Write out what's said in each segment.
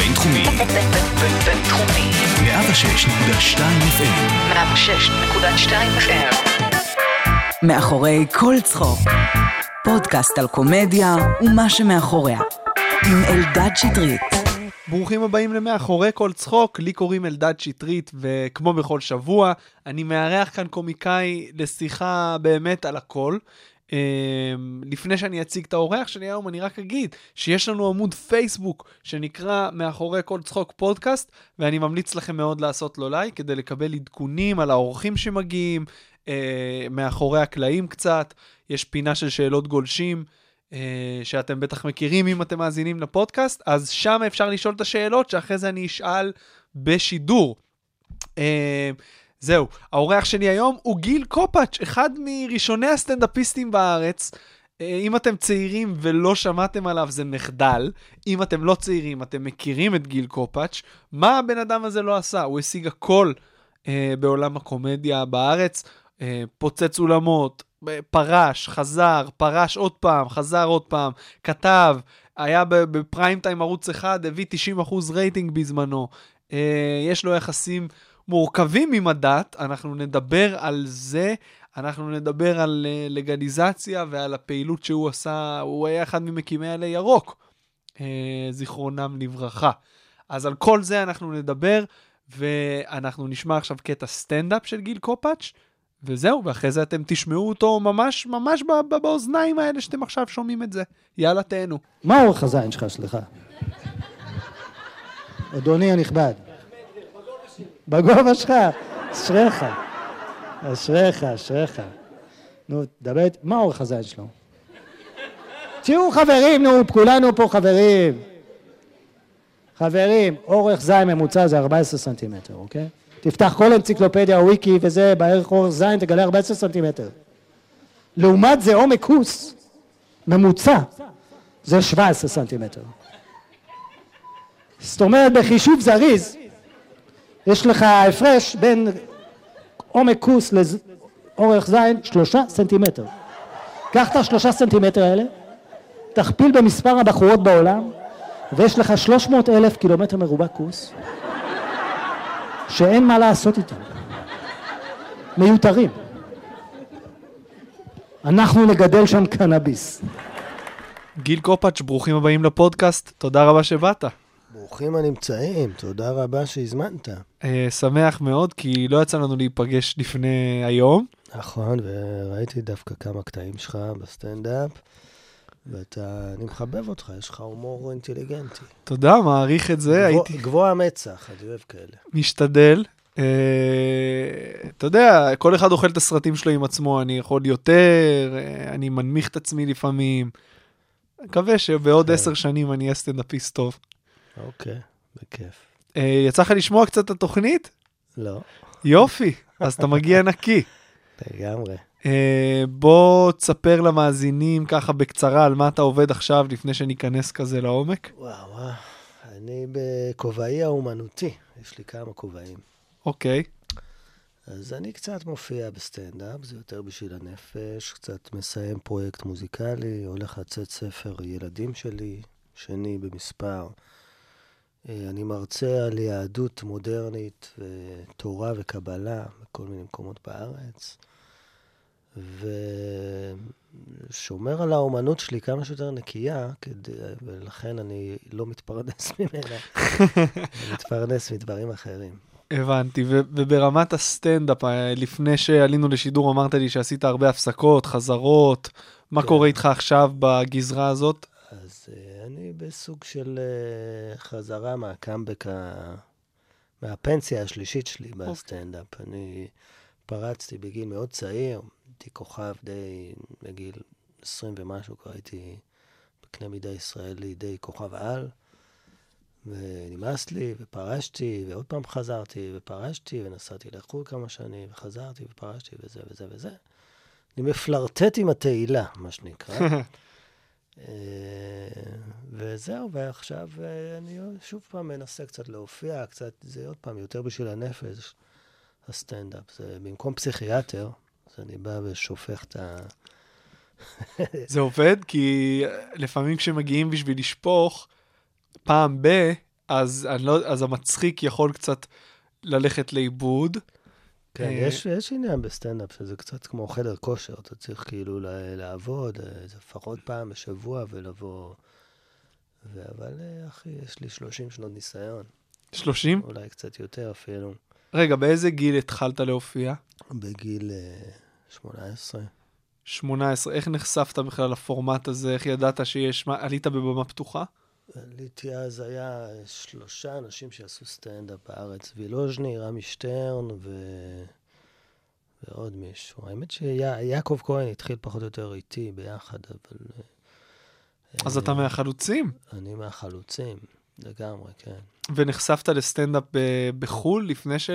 הבינתחומי. בינתחומי. 106.2 FM. 106.2 FM. מאחורי כל צחוק. פודקאסט על קומדיה ומה שמאחוריה. עם אלדד שטרית. ברוכים הבאים למאחורי כל צחוק, לי קוראים אלדד שטרית, וכמו בכל שבוע, אני מארח כאן קומיקאי לשיחה באמת על הכל. Um, לפני שאני אציג את האורח שלי היום, אני רק אגיד שיש לנו עמוד פייסבוק שנקרא מאחורי כל צחוק פודקאסט, ואני ממליץ לכם מאוד לעשות לו לייק כדי לקבל עדכונים על האורחים שמגיעים, uh, מאחורי הקלעים קצת, יש פינה של שאלות גולשים. uh, שאתם בטח מכירים אם אתם מאזינים לפודקאסט, אז שם אפשר לשאול את השאלות שאחרי זה אני אשאל בשידור. זהו, האורח שלי היום הוא גיל קופאץ', אחד מראשוני הסטנדאפיסטים בארץ. אה, אם אתם צעירים ולא שמעתם עליו זה מחדל, אם אתם לא צעירים אתם מכירים את גיל קופאץ', מה הבן אדם הזה לא עשה? הוא השיג הכל אה, בעולם הקומדיה בארץ, אה, פוצץ אולמות, פרש, חזר, פרש עוד פעם, חזר עוד פעם, כתב, היה בפריים טיים ערוץ אחד, הביא 90% רייטינג בזמנו. אה, יש לו יחסים מורכבים עם הדת, אנחנו נדבר על זה, אנחנו נדבר על אה, לגליזציה ועל הפעילות שהוא עשה, הוא היה אחד ממקימי עלי ירוק, אה, זיכרונם לברכה. אז על כל זה אנחנו נדבר, ואנחנו נשמע עכשיו קטע סטנדאפ של גיל קופאץ', וזהו, ואחרי זה אתם תשמעו אותו ממש ממש באוזניים האלה שאתם עכשיו שומעים את זה. יאללה, תהנו. מה אורך הזין שלך, סליחה? אדוני הנכבד. בגובה שלך. אשריך. אשריך, אשריך. נו, דבר, מה אורך הזין שלו? תהיו חברים, נו, כולנו פה חברים. חברים, אורך זין ממוצע זה 14 סנטימטר, אוקיי? תפתח כל אנציקלופדיה, וויקי וזה, בערך אורך זין, תגלה 14 סנטימטר. לעומת זה עומק כוס, ממוצע, זה 17 סנטימטר. זאת אומרת, בחישוב זריז, יש לך הפרש בין עומק כוס לאורך זין, שלושה סנטימטר. קח את השלושה סנטימטר האלה, תכפיל במספר הבחורות בעולם, ויש לך 300 אלף קילומטר מרובע כוס, שאין מה לעשות איתם. מיותרים. אנחנו נגדל שם קנאביס. גיל קופאץ', ברוכים הבאים לפודקאסט, תודה רבה שבאת. ברוכים הנמצאים, תודה רבה שהזמנת. אה, שמח מאוד, כי לא יצא לנו להיפגש לפני היום. נכון, וראיתי דווקא כמה קטעים שלך בסטנדאפ, ואתה, אני מחבב אותך, יש לך הומור אינטליגנטי. תודה, מעריך את זה, גבוה- הייתי גבוה מצח, אני אוהב כאלה. משתדל. אה, אתה יודע, כל אחד אוכל את הסרטים שלו עם עצמו, אני יכול יותר, אה, אני מנמיך את עצמי לפעמים. מקווה שבעוד כן. עשר שנים אני אהיה סטנדאפיסט טוב. אוקיי, בכיף. אה, יצא לך לשמוע קצת את התוכנית? לא, יופי, אז אתה מגיע נקי. לגמרי. אה, בוא תספר למאזינים ככה בקצרה על מה אתה עובד עכשיו, לפני שניכנס כזה לעומק. וואו, וואו, אני בכובעי האומנותי, יש לי כמה כובעים. אוקיי, אז אני קצת מופיע בסטנדאפ, זה יותר בשביל הנפש, קצת מסיים פרויקט מוזיקלי, הולך לצאת ספר ילדים שלי, שני במספר. אה, אני מרצה על יהדות מודרנית ותורה וקבלה בכל מיני מקומות בארץ, ושומר על האומנות שלי כמה שיותר נקייה, כדי, ולכן אני לא מתפרנס ממנה, אני מתפרנס מדברים אחרים. הבנתי. ו- וברמת הסטנדאפ, אה, לפני שעלינו לשידור, אמרת לי שעשית הרבה הפסקות, חזרות. מה כן. קורה איתך עכשיו בגזרה הזאת? אז uh, אני בסוג של uh, חזרה מהקאמבק, ה... מהפנסיה השלישית שלי בסטנדאפ. אני פרצתי בגיל מאוד צעיר, הייתי כוכב די, בגיל 20 ומשהו, כבר הייתי בקנה מידה ישראלי די כוכב על, ונמאס לי, ופרשתי, ועוד פעם חזרתי, ופרשתי, ונסעתי לחו"ל כמה שנים, וחזרתי, ופרשתי, וזה וזה וזה. אני מפלרטט עם התהילה, מה שנקרא. אה, וזהו, ועכשיו אה, אני שוב פעם מנסה קצת להופיע, קצת, זה עוד פעם יותר בשביל הנפש, הסטנדאפ. זה במקום פסיכיאטר, אז אני בא ושופך את ה... זה עובד? כי לפעמים כשמגיעים בשביל לשפוך, פעם ב... אז, לא, אז המצחיק יכול קצת ללכת לאיבוד. כן, אה, יש, יש עניין בסטנדאפ שזה קצת כמו חדר כושר, אתה צריך כאילו לעבוד, אה, לפחות פעם בשבוע ולבוא... ו... אבל אה, אחי, יש לי 30 שנות ניסיון, 30? אולי קצת יותר אפילו, רגע, באיזה גיל התחלת להופיע? בגיל אה, 18. 18. איך נחשפת בכלל לפורמט הזה? איך ידעת שיש... מה, עלית בבמה פתוחה? עליתי אז, היה שלושה אנשים שעשו סטנדאפ בארץ, וילוז'ני, רמי שטרן ו... ועוד מישהו. האמת שיעקב כהן התחיל פחות או יותר איתי ביחד, אבל... אה, אז אתה מהחלוצים. אני מהחלוצים, לגמרי, כן. ונחשפת לסטנדאפ ב- בחו"ל לפני ש...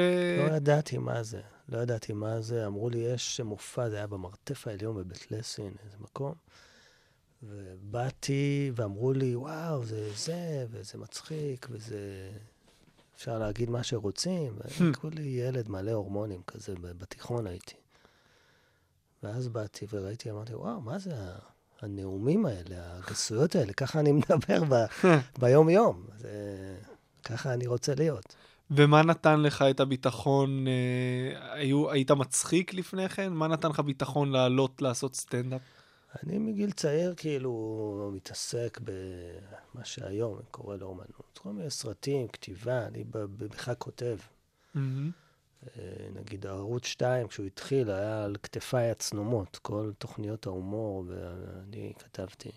לא ידעתי מה זה, לא ידעתי מה זה. אמרו לי, יש מופע, זה היה במרתף העליון בבית לסין, איזה מקום. ובאתי, ואמרו לי, וואו, זה זה, וזה מצחיק, וזה... אפשר להגיד מה שרוצים. וכולי ילד מלא הורמונים כזה, בתיכון הייתי. ואז באתי וראיתי, אמרתי, וואו, מה זה הנאומים האלה, הגסויות האלה? ככה אני מדבר ב- ביום-יום. זה... ככה אני רוצה להיות. ומה נתן לך את הביטחון? אה, היו, היית מצחיק לפני כן? מה נתן לך ביטחון לעלות לעשות סטנדאפ? אני מגיל צעיר כאילו מתעסק במה שהיום קורא לאומנות. כל מיני סרטים, כתיבה, אני בכלל כותב. אה, נגיד ערוץ 2, כשהוא התחיל, היה על כתפיי הצנומות, כל תוכניות ההומור, ואני כתבתי.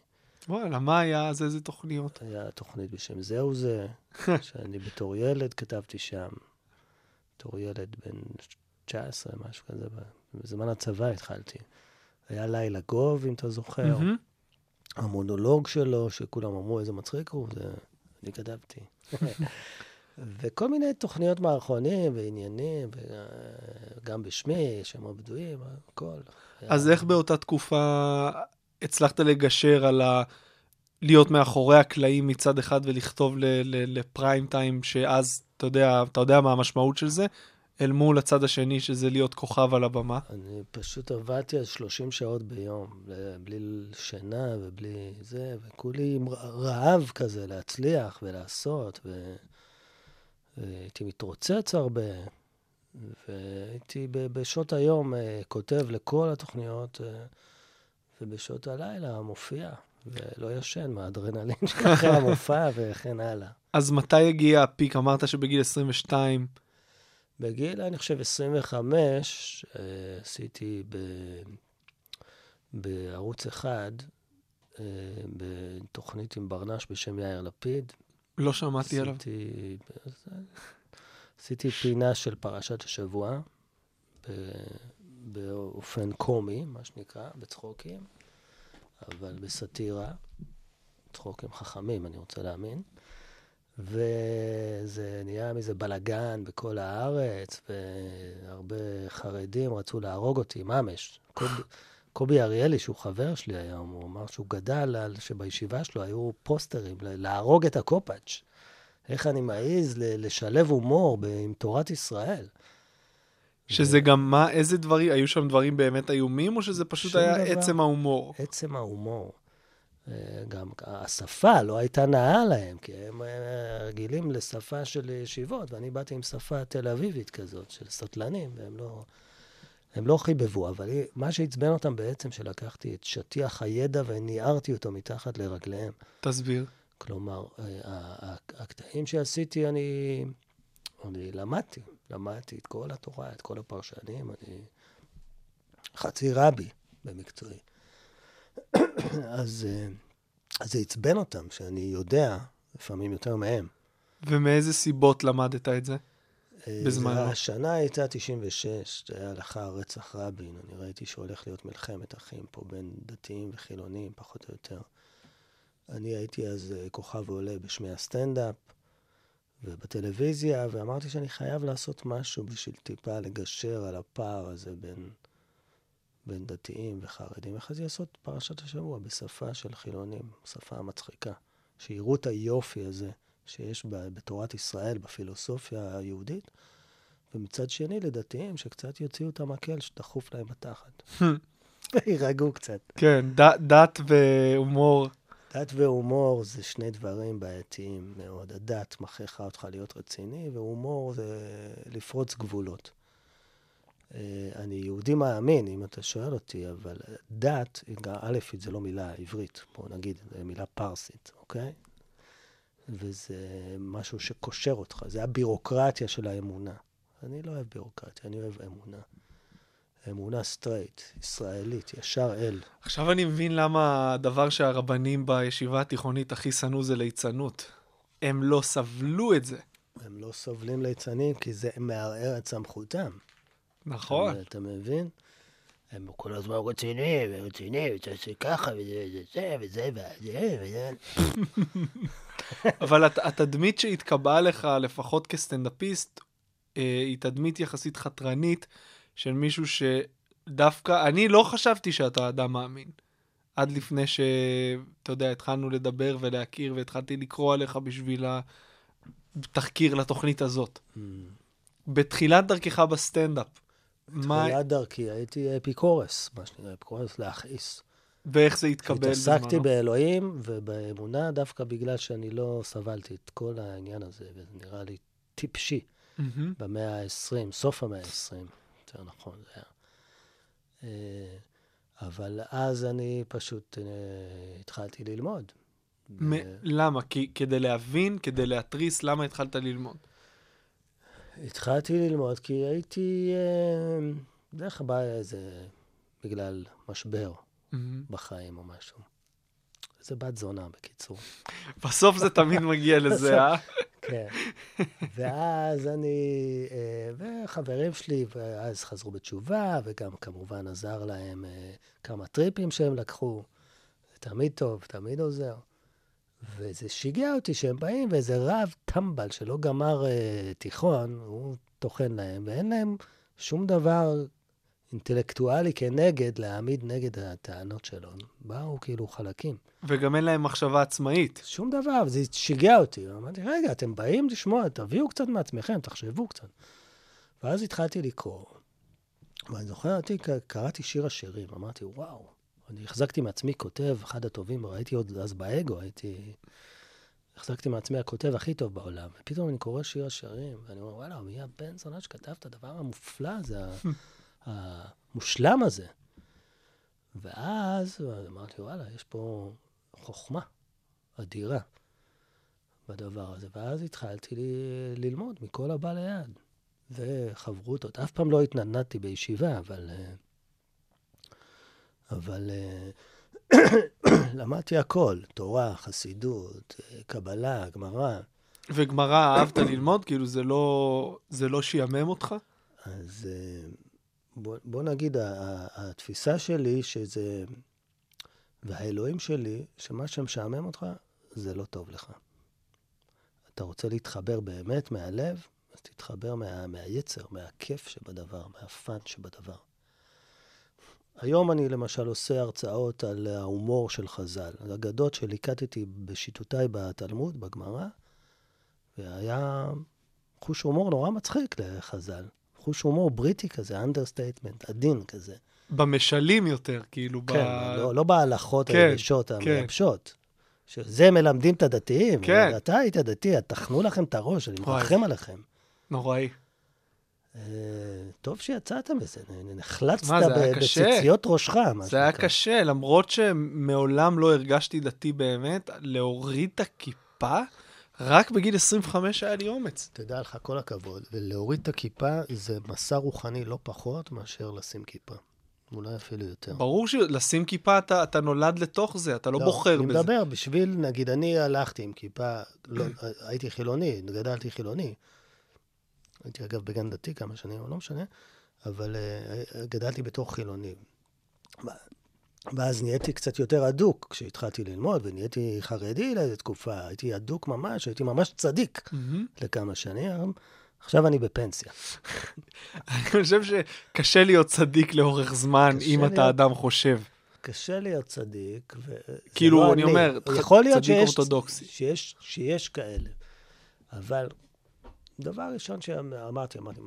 וואלה, מה היה אז? איזה תוכניות? היה תוכנית בשם זהו זה, שאני בתור ילד כתבתי שם. בתור ילד בן 19, משהו כזה, בזמן הצבא התחלתי. היה לילה גוב, אם אתה זוכר. מהמם. המונולוג שלו, שכולם אמרו איזה מצחיק הוא, זה אני כתבתי. וכל מיני תוכניות מערכונים ועניינים, וגם בשמי, שמות בדויים, הכל. אז איך באותה תקופה הצלחת לגשר על ה... להיות מאחורי הקלעים מצד אחד ולכתוב ל- ל- לפריים טיים, שאז, אתה יודע, אתה יודע מה המשמעות של זה, אל מול הצד השני, שזה להיות כוכב על הבמה. אני פשוט עבדתי על 30 שעות ביום, בלי שינה ובלי זה, וכולי עם רעב כזה להצליח ולעשות, ו... והייתי מתרוצץ הרבה, והייתי בשעות היום אה, כותב לכל התוכניות, אה, ובשעות הלילה מופיע, ולא ישן מהאדרנלין שאחרי המופע וכן הלאה. אז מתי הגיע הפיק? אמרת שבגיל 22, בגיל, אני חושב, 25, אה, עשיתי ב... בערוץ אחד, אה, בתוכנית עם ברנש בשם יאיר לפיד. לא שמעתי עליו. עשיתי, עשיתי פינה של פרשת השבוע, באופן קומי, מה שנקרא, בצחוקים, אבל בסאטירה. צחוקים חכמים, אני רוצה להאמין. וזה נהיה מזה בלגן בכל הארץ, והרבה חרדים רצו להרוג אותי, ממש. קובי, קובי אריאלי, שהוא חבר שלי היום, הוא אמר שהוא גדל על שבישיבה שלו היו פוסטרים, להרוג את הקופאץ'. איך אני מעז לשלב הומור עם תורת ישראל. שזה גם מה, איזה דברים, היו שם דברים באמת איומים, או שזה פשוט היה דבר. עצם ההומור? עצם ההומור. אה, גם השפה לא הייתה נאה להם, כי הם אה, רגילים לשפה של ישיבות, ואני באתי עם שפה תל אביבית כזאת, של סטלנים, והם לא, הם לא חיבבו, אבל מה שעצבן אותם בעצם, שלקחתי את שטיח הידע וניערתי אותו מתחת לרגליהם. תסביר. כלומר, אה, הקטעים שעשיתי, אני, אני למדתי, למדתי את כל התורה, את כל הפרשנים, אני חצי רבי במקצועי. אז, אה, אז זה עצבן אותם, שאני יודע, לפעמים יותר מהם. ומאיזה סיבות למדת את זה? אה, בזמנו. זה- השנה הייתה 96, זה היה לאחר רצח רבין. אני ראיתי שהולך להיות מלחמת אחים פה בין דתיים וחילונים, פחות או יותר. אני הייתי אז אה, כוכב עולה בשמי הסטנדאפ ובטלוויזיה, ואמרתי שאני חייב לעשות משהו בשביל טיפה לגשר על הפער הזה בין, בין דתיים וחרדים. החלטתי לעשות פרשת השבוע בשפה של חילונים, שפה מצחיקה. שיראו את היופי הזה שיש בתורת ישראל, בפילוסופיה היהודית, ומצד שני לדתיים שקצת יוציאו את המקל שדחוף להם בתחת. ויירגעו קצת. כן, ד- דת והומור. דת והומור זה שני דברים בעייתיים מאוד. הדת מכריחה אותך להיות רציני, והומור זה לפרוץ גבולות. אה, אני יהודי מאמין, אם אתה שואל אותי, אבל דת, א', זה לא מילה עברית, בואו נגיד, זה מילה פרסית, אוקיי? וזה משהו שקושר אותך, זה הבירוקרטיה של האמונה. אני לא אוהב בירוקרטיה, אני אוהב אמונה. אמונה straight, ישראלית, ישר אל. עכשיו אני מבין למה הדבר שהרבנים בישיבה התיכונית הכי שנאו זה ליצנות. הם לא סבלו את זה. הם לא סובלים ליצנים כי זה מערער את סמכותם. נכון. אתה, אתה מבין? הם כל הזמן רציני, ורציני, וצריך ככה, וזה, וזה, וזה, וזה, וזה. אבל הת- התדמית שהתקבעה לך, לפחות כסטנדאפיסט, אה, היא תדמית יחסית חתרנית של מישהו שדווקא, אני לא חשבתי שאתה אדם מאמין. עד לפני שאתה יודע, התחלנו לדבר ולהכיר, והתחלתי לקרוא עליך בשביל התחקיר לתוכנית הזאת. Mm. בתחילת דרכך בסטנדאפ, מה, בתחילת דרכי הייתי אפיקורס, מה שנקרא, אפיקורס להכעיס. ואיך זה התקבל התעסקתי בזמנו? באלוהים ובאמונה דווקא בגלל שאני לא סבלתי את כל העניין הזה, וזה נראה לי טיפשי מהמם. במאה ה-20, סוף המאה ה-20, יותר נכון זה היה. אה, אבל אז אני פשוט אה, התחלתי ללמוד. מ- למה? כי כדי להבין, כדי להתריס, למה התחלת ללמוד? התחלתי ללמוד כי הייתי, אה, בדרך כלל בא איזה, בגלל משבר. בחיים או משהו. איזה בת זונה, בקיצור. בסוף זה תמיד מגיע לזה, אה? כן. ואז אני, אה, וחברים שלי, ואז חזרו בתשובה, וגם כמובן עזר להם אה, כמה טריפים שהם לקחו. זה תמיד טוב, תמיד עוזר. וזה שיגע אותי שהם באים, ואיזה רב טמבל שלא גמר אה, תיכון, הוא טוחן להם, ואין להם שום דבר אינטלקטואלי כנגד, להעמיד נגד הטענות שלו. באו כאילו חלקים. וגם אין להם מחשבה עצמאית. שום דבר, זה שיגע אותי. אמרתי, רגע, אתם באים לשמוע, תביאו קצת מעצמכם, תחשבו קצת. ואז התחלתי לקרוא, ואני זוכר, קראתי שיר השירים, אמרתי, וואו, אני החזקתי מעצמי כותב, אחד הטובים, הייתי עוד אז באגו, הייתי... החזקתי מעצמי הכותב הכי טוב בעולם, ופתאום אני קורא שיר השירים, ואני אומר, וואלה, מי הבן זונה שכתב את הדבר המופלא הזה, המושלם הזה. ואז אמרתי, וואלה, יש פה חוכמה אדירה בדבר הזה. ואז התחלתי ל- ללמוד מכל הבא ליד. וחברותות. אף פעם לא התנדנדתי בישיבה, אבל... אה, אבל אה, למדתי הכל, תורה, חסידות, אה, קבלה, גמרא. וגמרא, אהבת ללמוד? כאילו, זה לא, זה לא שיאמם אותך? אז אה, בוא, בוא נגיד, התפיסה שלי שזה... והאלוהים שלי, שמה שמשעמם אותך, זה לא טוב לך. אתה רוצה להתחבר באמת מהלב, אז תתחבר מה, מהיצר, מהכיף שבדבר, מהפאן שבדבר. היום אני למשל עושה הרצאות על ההומור של חז"ל. אגדות שליקטתי בשיטותיי בתלמוד, בגמרא, והיה חוש הומור נורא מצחיק לחז"ל. חוש הומור בריטי כזה, understatement, עדין כזה. במשלים יותר, כאילו, ב... כן, לא, לא בהלכות כן, היבשות המייבשות. שזה מלמדים את הדתיים. כן. אתה היית דתי, טחנו לכם את הראש, אני. מרחם עליכם. נוראי. טוב שיצאת מזה, נחלצת. בציצית ראשך, זה היה. קשה, למרות שמעולם לא הרגשתי דתי באמת, להוריד את הכיפה, רק בגיל 25 היה לי אומץ. תדע לך, כל הכבוד. ולהוריד את הכיפה זה מסע רוחני לא פחות מאשר לשים כיפה. אולי אפילו יותר. ברור שלשים כיפה, אתה, אתה נולד לתוך זה, אתה לא, בוחר אני בזה. מדבר, בשביל, נגיד, אני הלכתי עם כיפה, לא, הייתי חילוני, גדלתי חילוני. הייתי אגב בגן דתי כמה שנים, לא משנה, אבל uh, גדלתי בתוך חילוני. ואז נהייתי קצת יותר אדוק כשהתחלתי ללמוד, ונהייתי חרדי לאיזו תקופה, הייתי אדוק ממש, הייתי ממש צדיק מהמם. לכמה שנים. עכשיו אני בפנסיה. אני חושב שקשה להיות צדיק לאורך זמן, אם אתה להיות- אדם חושב. קשה להיות צדיק, וזה כאילו, לא אני אומר, יכול להיות צדיק שיש, אורתודוקסי. שיש, שיש כאלה, אבל דבר ראשון שאמרתי, אמרתי,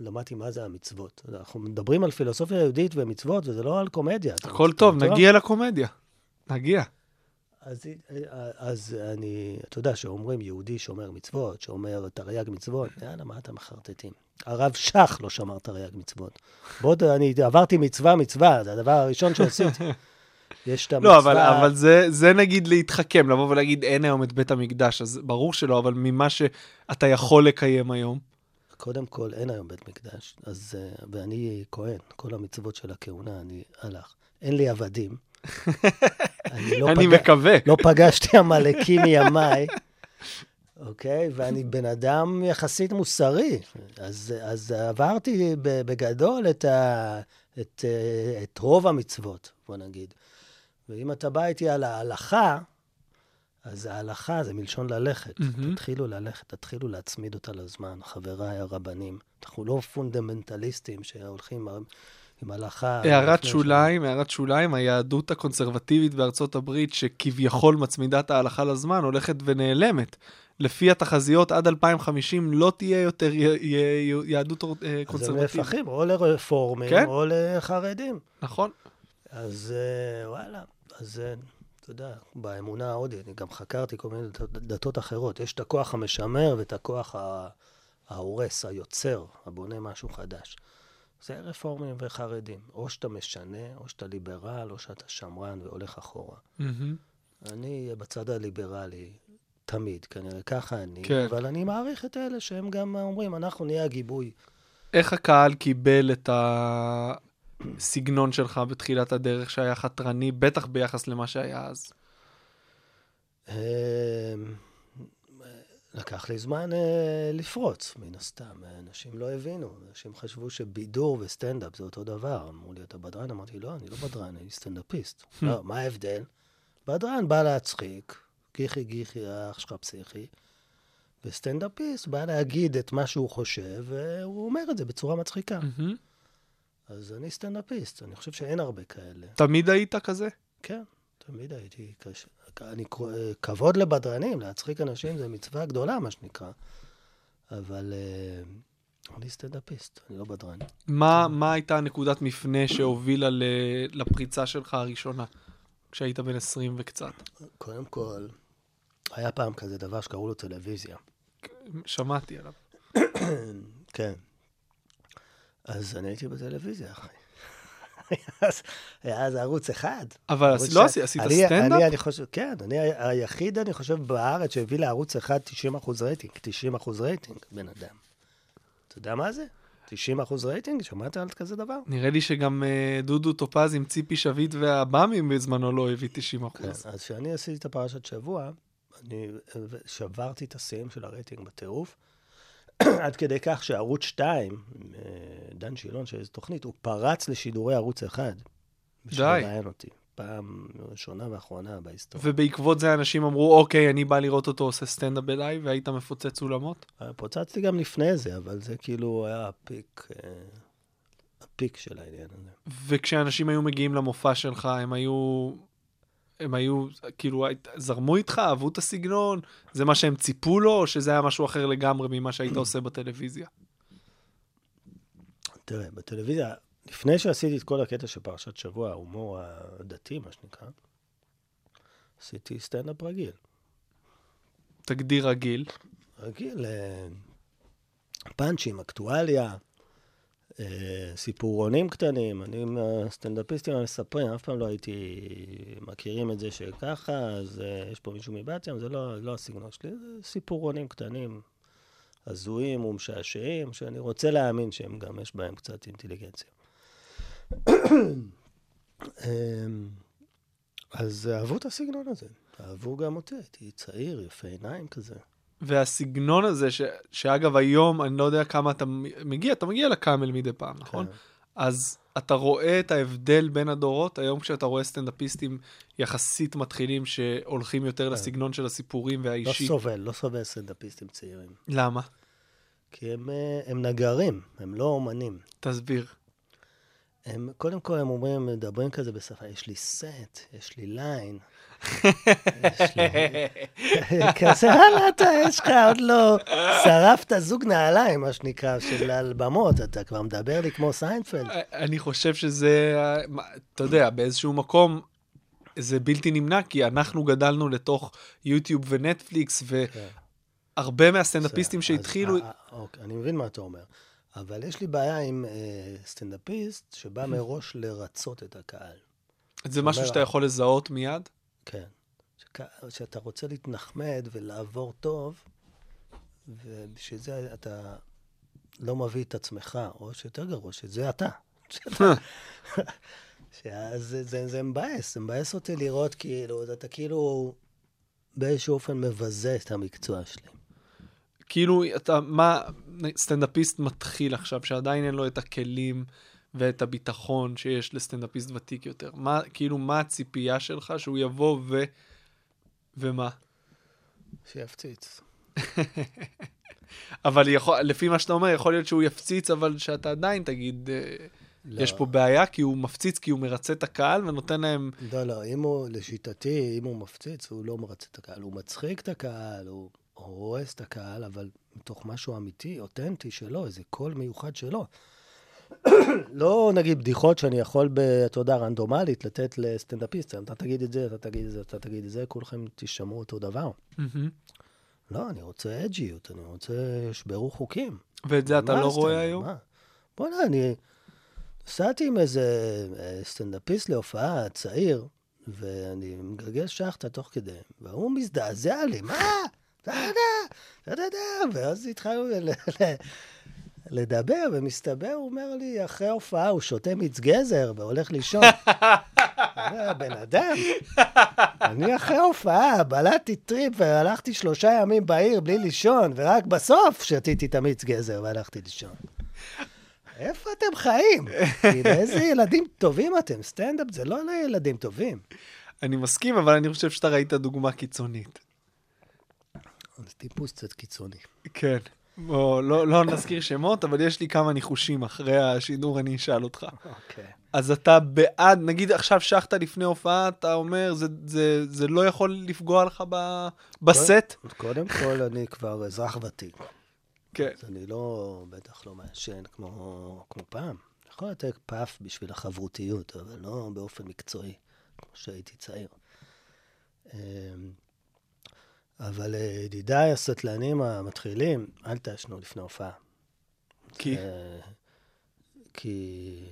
למדתי מה זה המצוות. אנחנו מדברים על פילוסופיה יהודית ומצוות, וזה לא על קומדיה. הכל טוב, בטוח? נגיע לקומדיה. נגיע. אז, אז אני, אתה יודע, שאומרים יהודי שומר מצוות, שאומר תרי"ג מצוות, יאללה, מה אתם מחרטטים? הרב שך לא שמר תרי"ג מצוות. בעוד אני עברתי מצווה מצווה, זה הדבר הראשון שעשיתי. יש את המצווה... לא, אבל, אבל זה, זה נגיד להתחכם, לבוא ולהגיד אין היום את בית המקדש, אז ברור שלא, אבל ממה שאתה יכול לקיים היום. קודם כל, אין היום בית מקדש, אז, אה, ואני כהן, כל המצוות של הכהונה, אני הלך. אין לי עבדים. אני, לא אני פגע- מקווה. לא פגשתי עמלקים מימיי, אוקיי? ואני בן אדם יחסית מוסרי. אז, אז עברתי בגדול את, ה, את, אה, את רוב המצוות, בוא נגיד. ואם אתה בא איתי על ההלכה, אז ההלכה זה מלשון ללכת. מהמם. תתחילו ללכת, תתחילו להצמיד אותה לזמן, חבריי הרבנים. אנחנו לא פונדמנטליסטים שהולכים עם הלכה... הערת שוליים, הערת שוליים, היהדות הקונסרבטיבית בארצות הברית, שכביכול מצמידה את ההלכה לזמן, הולכת ונעלמת. לפי התחזיות, עד 2050 לא תהיה יותר י- י- יהדות אה, אז הם קונסרבטיבית. נהפכים או לרפורמים כן. או לחרדים. נכון? אז אה, וואלה, אז אתה יודע, באמונה ההודית, אני גם חקרתי כל מיני דתות, אחרות. יש את הכוח המשמר ואת הכוח ה- ההורס, היוצר, הבונה משהו חדש. זה רפורמים וחרדים. או שאתה משנה, או שאתה ליברל, או שאתה שמרן והולך אחורה. מהמם. אני אהיה בצד הליברלי תמיד, כנראה ככה אני, כן. אבל אני מעריך את אלה שהם גם אומרים, אנחנו נהיה הגיבוי. איך הקהל קיבל את הסגנון שלך בתחילת הדרך שהיה חתרני, בטח ביחס למה שהיה אז? אמ, לקח לי זמן אה, לפרוץ, מן הסתם. אנשים לא הבינו, אנשים חשבו שבידור וסטנדאפ זה אותו דבר. אמרו לי, אתה בדרן? אמרתי, לא, אני לא בדרן, אני סטנדאפיסט. לא, מה ההבדל? בדרן בא להצחיק, גיחי גיחי, האח שלך פסיכי, וסטנדאפיסט בא להגיד את מה שהוא חושב, והוא אומר את זה בצורה מצחיקה. מהמם. אז אני סטנדאפיסט, אני חושב שאין הרבה כאלה. תמיד היית כזה? כן, תמיד הייתי קשה. אני, כבוד לבדרנים, להצחיק אנשים זה מצווה גדולה, מה שנקרא. אבל אה, אני סטנדאפיסט, אני לא בדרן. מה, מה הייתה נקודת מפנה שהובילה ל, לפריצה שלך הראשונה, כשהיית בן 20 וקצת? קודם כל, היה פעם כזה דבר שקראו לו טלוויזיה. שמעתי עליו. כן. אז אני הייתי בטלוויזיה, אחי. היה אז ערוץ אחד. אבל ערוץ לא ש- עשי- עשית אני- סטנדאפ? אני, אני חושב, כן, אני היחיד, אני חושב, בארץ שהביא לערוץ אחד 90 אחוז רייטינג. 90 אחוז רייטינג, בן אדם. אתה יודע מה זה? 90 אחוז רייטינג? שמעת על כזה דבר? נראה לי שגם אה, דודו טופז עם ציפי שביט והבאמים בזמנו לא הביא 90 כן. אחוז. אז כשאני עשיתי את הפרשת שבוע, אני אה, שברתי את השיאים של הרייטינג בטירוף, עד כדי כך שערוץ 2, דן שילון, של איזו תוכנית, הוא פרץ לשידורי ערוץ 1. בשביל די. לראיין אותי. פעם ראשונה ואחרונה בהיסטוריה. ובעקבות זה אנשים אמרו, אוקיי, אני בא לראות אותו עושה סטנדאפ בלייב, והיית מפוצץ אולמות? פוצצתי גם לפני זה, אבל זה כאילו היה הפיק, אה, הפיק של העניין הזה. וכשאנשים היו מגיעים למופע שלך, הם היו... הם היו, כאילו, זרמו איתך, אהבו את הסגנון? זה מה שהם ציפו לו, או שזה היה משהו אחר לגמרי ממה שהיית עושה בטלוויזיה? תראה, בטלוויזיה, לפני שעשיתי את כל הקטע של פרשת שבוע, ההומור הדתי, מה שנקרא, עשיתי סטנדאפ רגיל. תגדיר רגיל. רגיל, אה, פאנצ'ים, אקטואליה, סיפורונים קטנים. אני עם הסטנדאפיסטים המספרים, אף פעם לא הייתי מכירים את זה שככה, אז אה, יש פה מישהו מבת ים, זה לא, לא הסגנון שלי, זה סיפורונים קטנים, הזויים ומשעשעים, שאני רוצה להאמין שהם גם, יש בהם קצת אינטליגנציה. אמ, אז אהבו את הסגנון הזה, אהבו גם אותי, הייתי צעיר, יפה עיניים כזה. והסגנון הזה, ש, שאגב היום, אני לא יודע כמה אתה מגיע, אתה מגיע לקאמל מדי פעם, נכון? כן. אז אתה רואה את ההבדל בין הדורות, היום כשאתה רואה סטנדאפיסטים יחסית מתחילים שהולכים יותר לסגנון של הסיפורים כן. לא והאישי. סובל, לא סובל סטנדאפיסטים צעירים. למה? כי הם, אה, הם נגרים, הם לא אומנים. תסביר. הם, קודם כל הם אומרים, מדברים כזה בשפה, יש לי סט, יש לי ליין. כזה, וואלה, אתה, יש לך עוד לא... שרפת זוג נעליים, מה שנקרא, של על במות, אתה כבר מדבר לי כמו סיינפלד. אני חושב שזה, מה, אתה יודע, באיזשהו מקום, זה בלתי נמנע, כי אנחנו גדלנו לתוך יוטיוב ונטפליקס, כן. והרבה מהסטנדאפיסטים בסדר, אז, שהתחילו... אה, אה, אוקיי, אני מבין מה אתה אומר. אבל יש לי בעיה עם אה, סטנדאפיסט שבא מראש לרצות את הקהל. זה משהו אומר- שאתה יכול לזהות מיד? כן. שק- שאתה רוצה להתנחמד ולעבור טוב, ובשביל זה אתה לא מביא את עצמך, או שיותר גרוע, שזה אתה. שאתה- שאז זה, זה, זה מבאס, זה מבאס אותי לראות כאילו, אתה כאילו באיזשהו אופן מבזה את המקצוע שלי. כאילו, אתה, מה, סטנדאפיסט מתחיל עכשיו, שעדיין אין לו את הכלים ואת הביטחון שיש לסטנדאפיסט ותיק יותר. מה, כאילו, מה הציפייה שלך שהוא יבוא ו... ומה? שיפציץ. אבל יכול, לפי מה שאתה אומר, יכול להיות שהוא יפציץ, אבל שאתה עדיין תגיד, אה, לא. יש פה בעיה, כי הוא מפציץ, כי הוא מרצה את הקהל ונותן להם... לא, לא, אם הוא, לשיטתי, אם הוא מפציץ, הוא לא מרצה את הקהל. הוא מצחיק את הקהל, הוא הורס את הקהל, אבל מתוך משהו אמיתי, אותנטי שלו, איזה קול מיוחד שלו. לא נגיד בדיחות שאני יכול, אתה יודע, רנדומלית, לתת לסטנדאפיסט. אתה תגיד את זה, אתה תגיד את זה, אתה תגיד את זה, כולכם תשמעו אותו דבר. לא, אני רוצה אג'יות, אני רוצה שברו חוקים. ואת זה אתה לא רואה? היום? בוא'נה, אני נסעתי עם איזה אה, סטנדאפיסט להופעה, צעיר, ואני מגלגל שחטה תוך כדי, והוא מזדעזע לי, מה? ואז התחלנו לדבר, ומסתבר, הוא אומר לי, אחרי ההופעה הוא שותה מיץ גזר והולך לישון. אני אומר, בן אדם, אני אחרי ההופעה בלעתי טריפ והלכתי שלושה ימים בעיר בלי לישון, ורק בסוף שתיתי את המיץ גזר והלכתי לישון. איפה אתם חיים? כאילו, איזה ילדים טובים אתם? סטנדאפ זה לא לילדים טובים. אני מסכים, אבל אני חושב שאתה ראית דוגמה קיצונית. זה טיפוס קצת קיצוני. כן. בוא, לא, לא נזכיר שמות, אבל יש לי כמה ניחושים אחרי השידור, אני אשאל אותך. אוקיי. אז אתה בעד, נגיד עכשיו שחת לפני הופעה, אתה אומר, זה, זה, זה לא יכול לפגוע לך ב, בסט? קודם כל, אני כבר אזרח ותיק. כן. אז אני לא, בטח לא מעשן כמו, כמו פעם. יכול לתת פאף בשביל החברותיות, אבל לא באופן מקצועי, כמו שהייתי צעיר. אבל אה, ידידיי הסטלנים המתחילים, אל תעשנו לפני הופעה. כי? אה, כי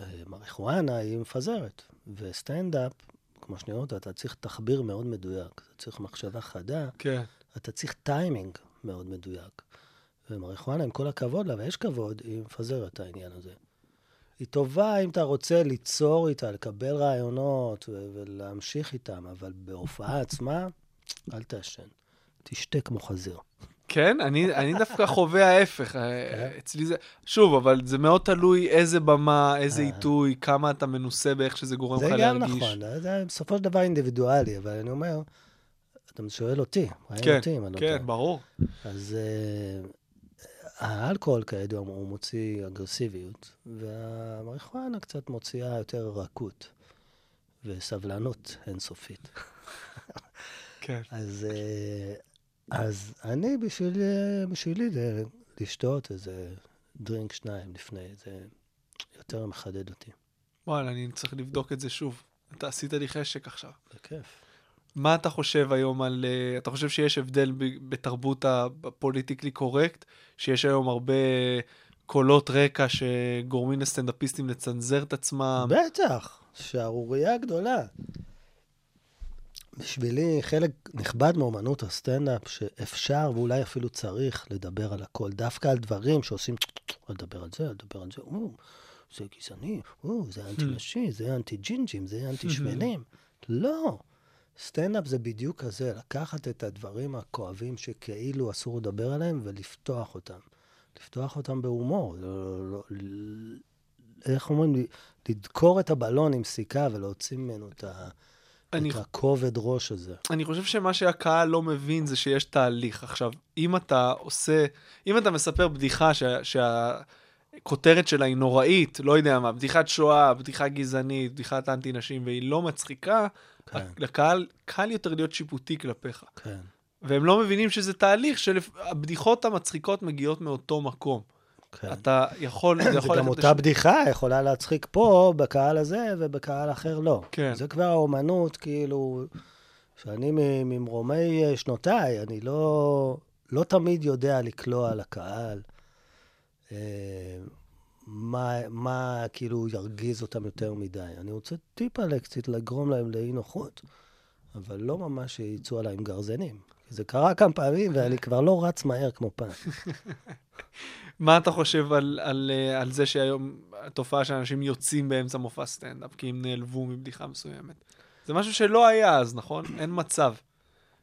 אה, מריחואנה היא מפזרת, וסטנדאפ, כמו שאני אומר, אתה צריך תחביר מאוד מדויק, אתה צריך מחשבה חדה, כן. אתה צריך טיימינג מאוד מדויק. ומריחואנה, עם כל הכבוד לה, ויש כבוד, היא מפזרת את העניין הזה. היא טובה אם אתה רוצה ליצור איתה, לקבל רעיונות ולהמשיך איתם, אבל בהופעה עצמה, אל תעשן. תשתה כמו חזיר. כן, אני, אני דווקא חווה ההפך. אה, אצלי זה... שוב, אבל זה מאוד תלוי איזה במה, איזה עיתוי, כמה אתה מנוסה באיך שזה גורם לך זה להרגיש. גם נכון, זה בסופו של דבר אינדיבידואלי, אבל אני אומר, אתה שואל אותי, כן, אותי אם אני לא כן, טועה. ברור. אז האלכוהול כידוע הוא מוציא אגרסיביות, והמריחואנה קצת מוציאה יותר רכות וסבלנות אינסופית. כן. אז, uh, אז אני בשביל, אה, בשבילי זה לשתות איזה דרינק שניים לפני, זה יותר מחדד אותי. וואלה, אני צריך לבדוק את זה שוב. אתה עשית לי חשק עכשיו. זה כיף. מה אתה חושב היום על... אה, אתה חושב שיש הבדל בתרבות ה political correct? שיש היום הרבה קולות רקע שגורמים לסטנדאפיסטים לצנזר את עצמם? בטח, שערורייה גדולה. בשבילי חלק נכבד מאומנות הסטנדאפ, שאפשר ואולי אפילו צריך לדבר על הכל, דווקא על דברים שעושים, אל תדבר על זה, אל תדבר על זה, או, זה גזעני, או, זה אנטי נשי, זה אנטי ג'ינג'ים, זה אנטי שמנים. לא. סטנדאפ זה בדיוק כזה, לקחת את הדברים הכואבים שכאילו אסור לדבר עליהם ולפתוח אותם. לפתוח אותם בהומור. לא, לא, לא, איך אומרים? לדקור את הבלון עם סיכה ולהוציא ממנו את, ה, אני- את הכובד ראש הזה. אני חושב שמה שהקהל לא מבין זה שיש תהליך. עכשיו, אם אתה עושה, אם אתה מספר בדיחה שה, שהכותרת שלה היא נוראית, לא יודע מה, בדיחת שואה, בדיחה גזענית, בדיחת אנטי נשים, והיא לא מצחיקה, כן. לקהל קל יותר להיות שיפוטי כלפיך. כן, והם לא מבינים שזה תהליך שהבדיחות המצחיקות מגיעות מאותו מקום. כן. אתה יכול, זה יכול גם אותה לש- בדיחה יכולה להצחיק פה, בקהל הזה, ובקהל אחר לא. כן. זה כבר האומנות, כאילו, שאני ממרומי אה, שנותיי, אני לא, לא תמיד יודע לקלוע לקהל. אה, מה, מה כאילו ירגיז אותם יותר מדי. אני רוצה טיפה קצת לגרום להם לאי נוחות, אבל לא ממש שיצאו עליי עם גרזנים. זה קרה כמה פעמים, ואני כבר לא רץ מהר כמו פעם. מה אתה חושב על, על, אה, על זה שהיום התופעה שאנשים יוצאים באמצע מופע סטנדאפ כי הם נעלבו מבדיחה מסוימת? זה משהו שלא היה אז, נכון? אין מצב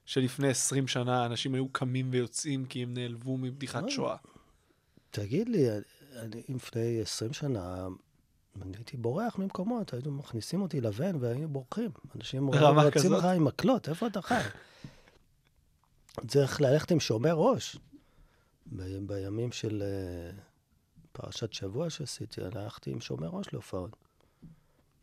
שלפני 20 שנה אנשים היו קמים ויוצאים כי הם נעלבו מבדיחת לא. שואה. תגיד לי, אני לפני 20 שנה, אני הייתי בורח ממקומות, היינו מכניסים אותי לבן והיינו בורחים. אנשים רצים? לך עם מקלות, איפה אתה חי? צריך ללכת עם שומר ראש. ב- בימים של אה, פרשת שבוע שעשיתי, הלכתי עם שומר ראש להופעות.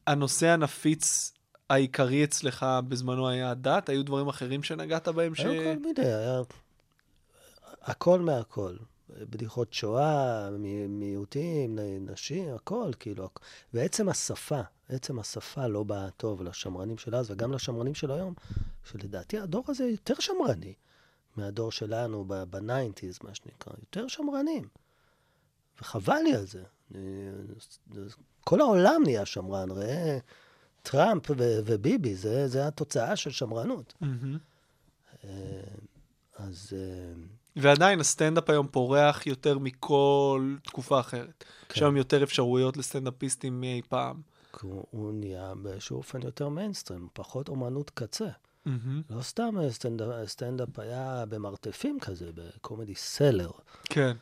הנושא הנפיץ העיקרי אצלך בזמנו היה הדת? היו דברים אחרים שנגעת בהם ש... היו כל מיני, היה הכל מהכל. בדיחות שואה, מ- מיעוטים, נשים, הכל, כאילו. ועצם השפה, עצם השפה לא באה טוב לשמרנים של אז וגם לשמרנים של היום, שלדעתי הדור הזה יותר שמרני מהדור שלנו בניינטיז, מה שנקרא. יותר שמרנים. וחבל לי על זה. אני- כל העולם נהיה שמרן, ראה טראמפ ו- וביבי, זה, זה התוצאה של שמרנות. אה, אז... אה, ועדיין הסטנדאפ היום פורח יותר מכל תקופה אחרת. יש כן. היום יותר אפשרויות לסטנדאפיסטים מאי פעם. הוא נהיה באיזשהו אופן יותר מיינסטרים, פחות אומנות קצה. מהמם. לא סתם אה, סטנדאפ, סטנדאפ היה במרתפים כזה, ב comedy cellar. כן.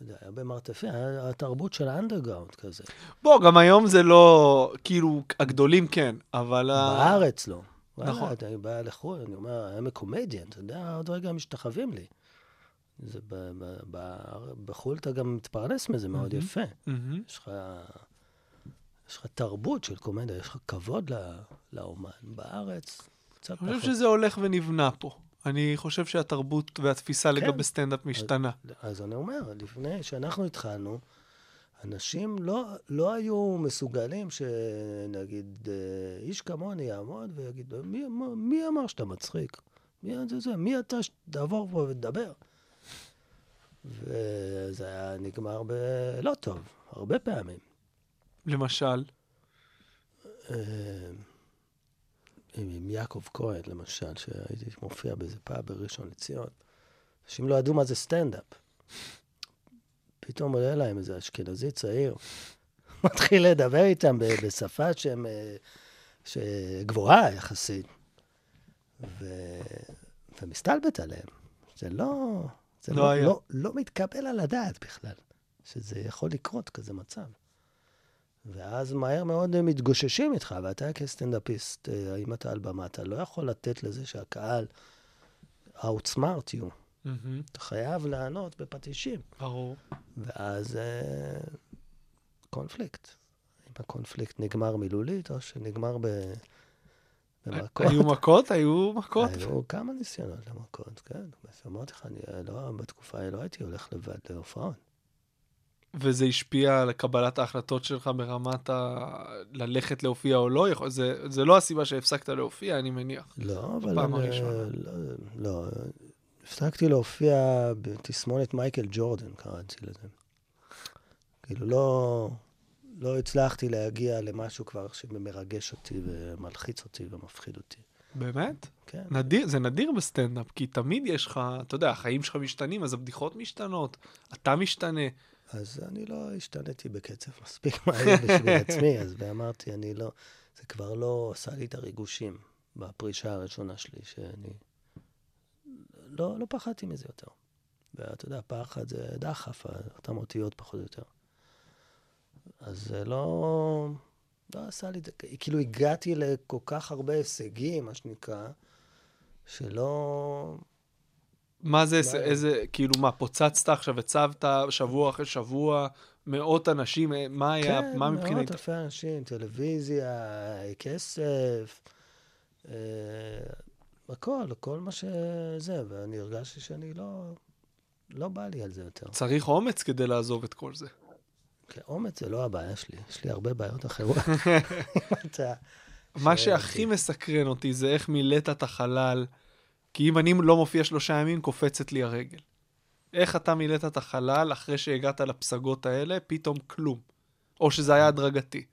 זה היה במרתפים, היה התרבות של האנדרגראונד כזה. בוא, גם היום זה לא, כאילו, הגדולים כן, אבל... בארץ לא. נכון. אני בא לחו"ל, אני אומר, I'm a comedian, אתה יודע, עוד רגע משתחווים לי. זה ב, ב, ב, בחו"ל אתה גם מתפרנס מזה מאוד מהמם. יפה. מהמם. יש לך, יש לך תרבות של קומדיה, יש לך כבוד ל- לאומן. בארץ, קצת אני פחות. חושב שזה הולך ונבנה פה. אני חושב שהתרבות והתפיסה לגבי כן. סטנדאפ משתנה. אז אני אומר, לפני שאנחנו התחלנו, אנשים לא, לא היו מסוגלים שנגיד אה, איש כמוני יעמוד ויגיד, מי, מי, מי אמר שאתה מצחיק? מי זה זה? מי אתה שתעבור פה ותדבר? וזה היה נגמר בלא טוב, הרבה פעמים. למשל, אה, עם, יעקב כהן, למשל, שהייתי מופיע באיזה פאב בראשון לציון. אנשים לא ידעו מה זה סטנדאפ. פתאום עולה להם איזה אשכנזי צעיר, מתחיל לדבר איתם בשפה שהם, אה, שגבוהה יחסית, ו... ומסתלבט עליהם. זה לא... זה לא לא. לא, לא מתקבל על הדעת בכלל, שזה יכול לקרות כזה מצב. ואז מהר מאוד הם מתגוששים איתך, ואתה כסטנדאפיסט, אה, אם אתה על במה, אתה לא יכול לתת לזה שהקהל outsmart you. מהמם, אתה חייב לענות בפטישים. ברור. ואז אה, קונפליקט. אם הקונפליקט נגמר מילולית, או שנגמר ב... במכות. היו מכות? היו מכות? היו כמה ניסיונות למכות, כן. אמרתי לך, אני אה, לא, בתקופה ההיא לא הייתי הולך לבד להופעות. וזה השפיע על קבלת ההחלטות שלך ברמת ה... ללכת להופיע או לא? יכול- זה, זה לא הסיבה שהפסקת להופיע, אני מניח. לא, אבל... בפעם אני, הראשונה. לא, לא, הפסקתי להופיע בתסמונת מייקל ג'ורדן, קראתי לזה. כאילו, לא, לא הצלחתי להגיע למשהו כבר שמרגש אותי ומלחיץ אותי ומפחיד אותי. באמת? כן. נדיר, זה נדיר בסטנדאפ, כי תמיד יש לך, אתה יודע, החיים שלך משתנים, אז הבדיחות משתנות, אתה משתנה. אז אני לא השתניתי בקצב מספיק מהר בשביל עצמי, אז אמרתי, אני לא... זה כבר לא עשה לי את הריגושים בפרישה הראשונה שלי, שאני... לא, לא פחדתי מזה יותר. ואתה יודע, פחד זה דחף, אותן אותיות פחות או יותר. אז זה לא... לא עשה לי. כאילו, הגעתי לכל כך הרבה הישגים, מה שנקרא, שלא... מה זה, היה. איזה, כאילו, מה, פוצצת עכשיו, הצבת שבוע אחרי שבוע, מאות אנשים, אה, מה היה, כן, מה מאות מבחינת... אלפי אנשים, טלוויזיה, כסף, אה, הכל, כל מה שזה, ואני הרגשתי שאני לא, לא בא לי על זה יותר. צריך אומץ כדי לעזוב את כל זה. כי אומץ זה לא הבעיה שלי, יש לי הרבה בעיות אחרות. מה שואל שהכי. מסקרן אותי זה איך מילאת את החלל, כי אם אני לא מופיע שלושה ימים, קופצת לי הרגל. איך אתה מילאת את החלל אחרי שהגעת לפסגות האלה, פתאום כלום. או שזה היה הדרגתי.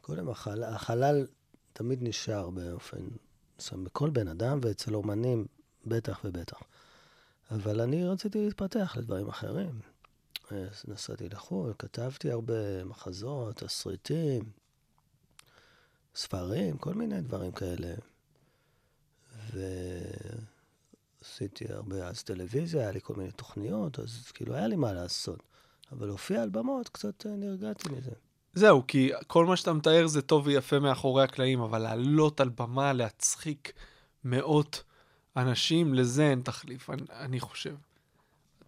קודם, החלל, החלל תמיד נשאר באופן, מסוים, בכל בן אדם, ואצל אומנים בטח ובטח. אבל אני רציתי להתפתח לדברים אחרים. נסעתי לחו"ל, כתבתי הרבה מחזות, תסריטים, ספרים, כל מיני דברים כאלה. ועשיתי הרבה אז טלוויזיה, היה לי כל מיני תוכניות, אז כאילו היה לי מה לעשות. אבל להופיע על במות, קצת אה, נרגעתי מזה. זהו, כי כל מה שאתה מתאר זה טוב ויפה מאחורי הקלעים, אבל לעלות על במה, להצחיק מאות אנשים, לזה אין תחליף, אני, אני חושב.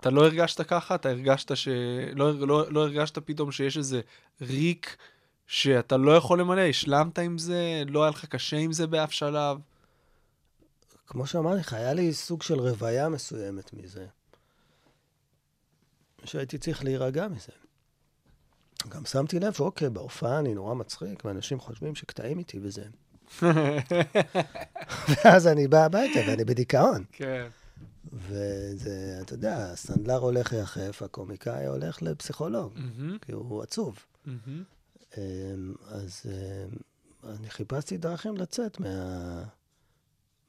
אתה לא הרגשת ככה? אתה הרגשת ש... לא, לא, לא הרגשת פתאום שיש איזה ריק שאתה לא יכול למלא? השלמת עם זה? לא היה לך קשה עם זה באף שלב? כמו שאמרתי לך, היה לי סוג של רוויה מסוימת מזה. שהייתי צריך להירגע מזה. גם שמתי לב שאוקיי, בהופעה אני נורא מצחיק, ואנשים חושבים שקטעים איתי וזה. ואז אני בא הביתה ואני בדיכאון. כן. וזה, אתה יודע, הסנדלר הולך יחף, הקומיקאי הולך לפסיכולוג, מהמם, כי הוא עצוב. אמ, אז אמ, אני חיפשתי דרכים לצאת מה...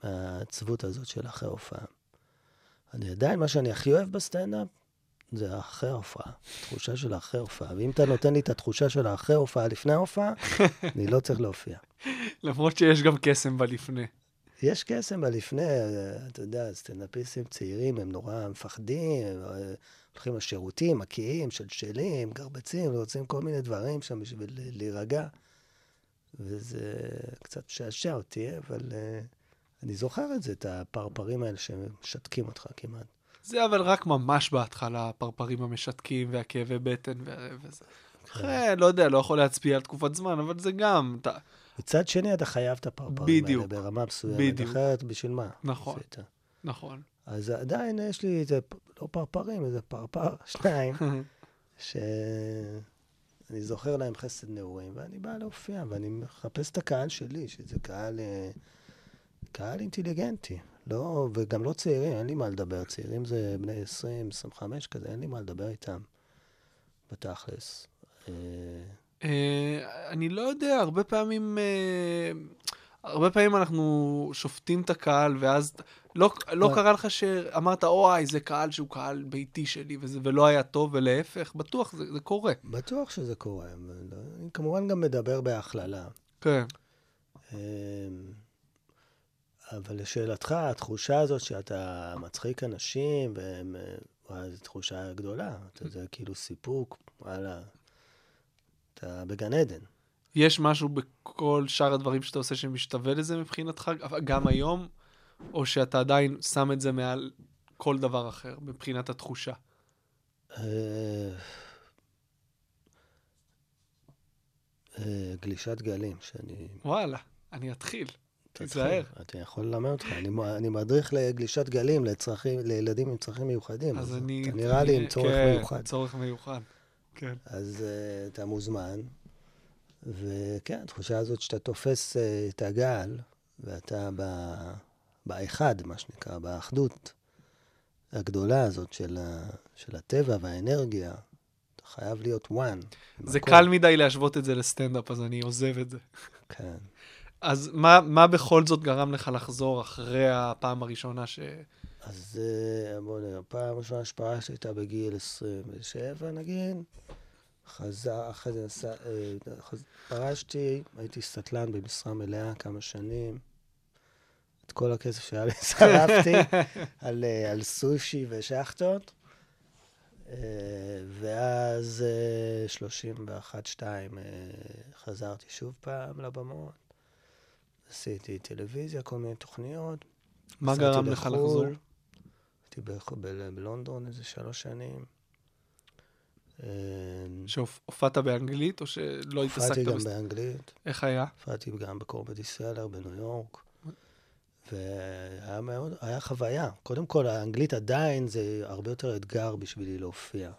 מהעצבות הזאת של אחרי הופעה. אני עדיין, מה שאני הכי אוהב בסטנדאפ, זה אחרי ההופעה, תחושה של אחרי הופעה. ואם אתה נותן לי את התחושה של האחרי הופעה לפני ההופעה, אני לא צריך להופיע. למרות שיש גם קסם בלפני. יש קסם בלפני, אתה יודע, סטנדאפיסטים צעירים, הם נורא מפחדים, הם אה, הולכים לשירותים, מקיאים, שלשלים, גרבצים, רוצים כל מיני דברים שם בשביל להירגע. וזה קצת משעשע אותי, אבל uh, אני זוכר את זה, את הפרפרים האלה שמשתקים אותך כמעט. זה אבל רק ממש בהתחלה, הפרפרים המשתקים והכאבי בטן וזה. אחרי, לא יודע, לא יכול להצביע על תקופת זמן, אבל זה גם, אתה... מצד שני, אתה חייב את הפרפרים בדיוק. האלה ברמה מסוימת, בדיוק. אחרת בשביל מה? נכון. עשית? נכון. אז עדיין יש לי איזה, לא פרפרים, איזה פרפר, שניים, שאני זוכר להם חסד נעורים, ואני בא להופיע, ואני מחפש את הקהל שלי, שזה קהל, אה, קהל אינטליגנטי. לא, וגם לא צעירים, אין לי מה לדבר. צעירים זה בני 20, 25 כזה, אין לי מה לדבר איתם, בתכלס. אה, אה, אני לא יודע, הרבה פעמים... אה, הרבה פעמים אנחנו שופטים את הקהל, ואז לא, לא קרה לך שאמרת, אוי, זה קהל שהוא קהל ביתי שלי, וזה, ולא היה טוב, ולהפך, בטוח, זה, זה קורה. בטוח שזה קורה, אני כמובן גם מדבר בהכללה. כן. אבל לשאלתך, התחושה הזאת שאתה מצחיק אנשים, והם... אה, וואי, זו תחושה גדולה. אתה יודע, כאילו סיפוק, וואלה, אתה בגן עדן. יש משהו בכל שאר הדברים שאתה עושה שמשתווה לזה מבחינתך, גם היום, או שאתה עדיין שם את זה מעל כל דבר אחר, מבחינת התחושה? אה, אה, גלישת גלים, שאני... וואלה, אני אתחיל. תיזהר. אתה יכול ללמד אותך. אני, אני מדריך לגלישת גלים לצרכים, לילדים עם צרכים מיוחדים. אז אני... אתה נראה לי עם אני- צורך כן, מיוחד. צורך מיוחד, כן. אז uh, אתה מוזמן, וכן, התחושה הזאת שאתה תופס uh, את הגל, ואתה ב... באחד, מה שנקרא, באחדות הגדולה הזאת של, ה... של הטבע והאנרגיה, אתה חייב להיות one. זה בכל. קל מדי להשוות את זה לסטנדאפ, אז אני עוזב את זה. כן. אז מה, מה בכל זאת גרם לך לחזור אחרי הפעם הראשונה ש... אז uh, בוא נראה, פעם ראשונה שפרשתי הייתה בגיל 27 נגיד, חזר, אחרי זה נסע, אה, חז... פרשתי, הייתי סטלן במשרה מלאה כמה שנים. את כל הכסף שהיה לי שרפתי על, אה, על סושי ושחטות. אה, ואז 31-2 חזרתי שוב פעם לבמות. עשיתי טלוויזיה, כל מיני תוכניות. מה גרם לך לחו"ל, לחזור? הייתי בלונדון איזה שלוש שנים. אה, שהופעת באנגלית, או שלא התעסקת הופעתי גם. באנגלית, איך היה? הופעתי גם בקורבדי סלר בניו יורק. והיה היה מאוד, היה חוויה. קודם כל, האנגלית עדיין זה הרבה יותר אתגר בשבילי להופיע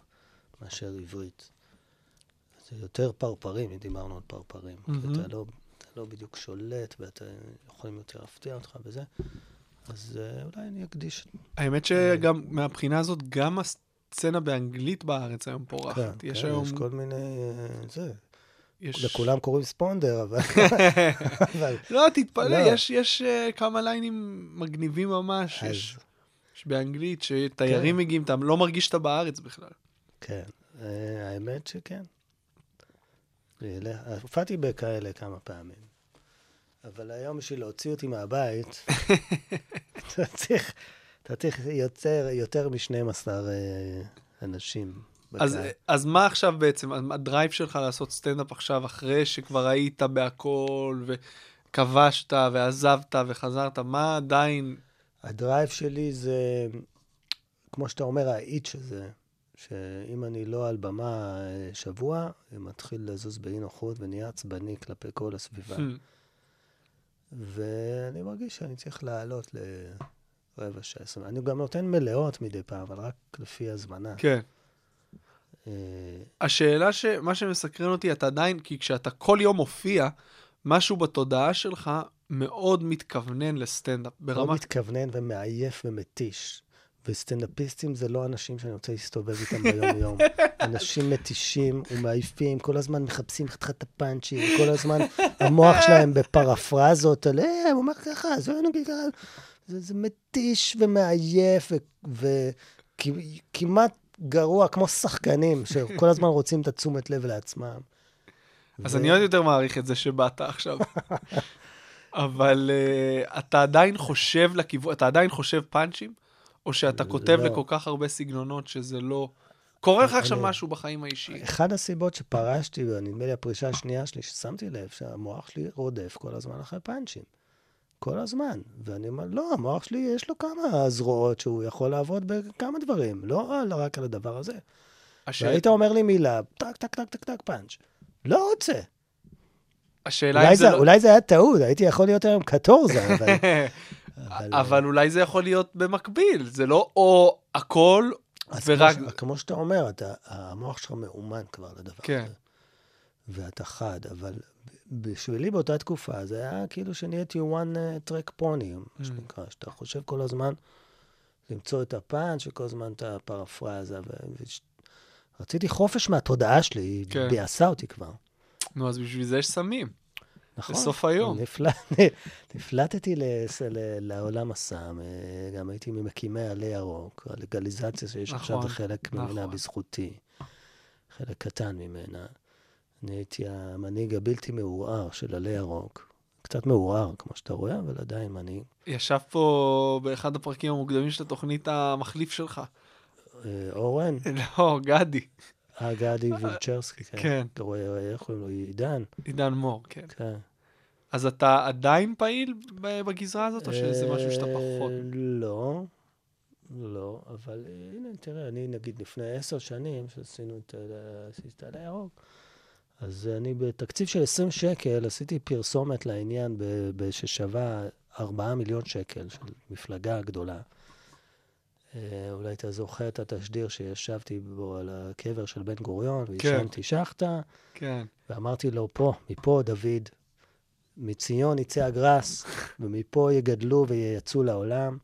מאשר עברית. זה יותר פרפרים, אם דיברנו על פרפרים. כי מהמם. אתה לא, לא בדיוק שולט, ואתה יכולים יותר להפתיע אותך וזה. אז אה, אולי אני אקדיש... האמת שגם מהבחינה הזאת, גם הסצנה באנגלית בארץ היום פורחת. כן, יש כן, היום... יש כל מיני... אה, זה. יש- לכולם קוראים ספונדר, אבל... אבל לא, תתפלא, לא. יש, יש אה, כמה ליינים מגניבים ממש. אז- יש, יש באנגלית, שתיירים מגיעים, אתה לא מרגיש שאתה בארץ בכלל. כן, אה, האמת שכן. הופעתי בכאלה כמה פעמים. אבל היום בשביל להוציא אותי מהבית, אתה צריך, אתה צריך יותר, יותר מ-12 אנשים אז, בקהל. אז מה עכשיו בעצם, ה drive שלך לעשות סטנדאפ עכשיו, אחרי שכבר היית בהכל, וכבשת, ועזבת, וחזרת, מה עדיין... הדרייב שלי זה, כמו שאתה אומר, האיץ' הזה, שאם אני לא על במה אה, שבוע, זה מתחיל לזוז באי נוחות ונהיה עצבני כלפי כל הסביבה. Hmm. ואני מרגיש שאני צריך לעלות לרבע שעה. עשרים. אני גם נותן מלאות מדי פעם, אבל רק לפי הזמנה. כן. אה, השאלה ש... מה שמסקרן אותי, אתה עדיין, כי כשאתה כל יום מופיע, משהו בתודעה שלך מאוד מתכוונן לסטנדאפ. ברמה... מתכוונן ומעייף ומתיש. וסטנדאפיסטים זה לא אנשים שאני רוצה להסתובב איתם ביום-יום. אנשים מתישים ומעייפים, כל הזמן מחפשים את הפאנצ'ים, כל הזמן המוח שלהם בפרפרזות על, אה, הוא אומר ככה, זה לא נגיד ככה. זה, זה מתיש ומעייף וכמעט גרוע, כמו שחקנים, שכל הזמן רוצים את התשומת לב לעצמם. אז ו- אני עוד יותר מעריך את זה שבאת עכשיו. אבל uh, אתה עדיין חושב לכיוון, אתה עדיין חושב פאנצ'ים? או שאתה כותב לא. לכל כך הרבה סגנונות שזה לא... קורה לך עכשיו משהו בחיים האישיים. אחת הסיבות שפרשתי, ונדמה לי הפרישה השנייה שלי, ששמתי לב שהמוח שלי רודף כל הזמן אחרי פאנצ'ים. כל הזמן. ואני אומר, לא, המוח שלי יש לו כמה זרועות שהוא יכול לעבוד בכמה דברים, לא רק על הדבר הזה. השאל- והיית אומר לי מילה, טק, טק, טק, טק, טק, פאנץ'. לא רוצה. השאלה אם אולי זה זה, לא... אולי זה היה טעות, הייתי יכול להיות היום קטורזה, אבל... אבל- אבל אולי זה יכול להיות במקביל, זה לא או הכל אז ורק... כמו, ש- כמו שאתה אומר, אתה, המוח שלך מאומן כבר לדבר כן. הזה. ואתה חד, אבל בשבילי באותה תקופה זה היה כאילו שנהייתי one uh, trick pony, מה שנקרא, שאתה חושב כל הזמן למצוא את הפאנץ' וכל הזמן את הפרפרזה. ו... רציתי חופש מהתודעה שלי, היא כן. ביאסה אותי כבר. נו, אז בשביל זה יש סמים. נכון. בסוף היום. נפלט, נפלטתי לס- לעולם הסם, אה, גם הייתי ממקימי עלי ירוק, הלגליזציה שיש עכשיו נכון, בחלק ממנה נכון. בזכותי, חלק קטן ממנה. אני הייתי המנהיג הבלתי מעורער של עלי ירוק. קצת מעורער, כמו שאתה רואה, אבל עדיין מנהיג. ישב פה באחד הפרקים המוקדמים של התוכנית המחליף שלך. אה, אורן, לא, גדי. אה, גדי וילצ'רסקי, כן. כן. אתה רואה, איך קוראים לו? עידן, עידן מור, כן. כן. אז אתה עדיין פעיל בגזרה הזאת, או שזה משהו שאתה פחות? אה, לא, לא, אבל אה, הנה, תראה, אני נגיד לפני עשר שנים, שעשינו את ה- עשיתי את העלה ירוק, אז אני בתקציב של 20 שקל עשיתי פרסומת לעניין ששווה 4 מיליון שקל של מפלגה גדולה. אה, אולי אתה זוכר את התשדיר שישבתי בו על הקבר של בן גוריון, ועישנתי שחטה. כן. ואמרתי לו, פה, מפה, דוד, מציון יצא הגרס, ומפה יגדלו וייצאו לעולם.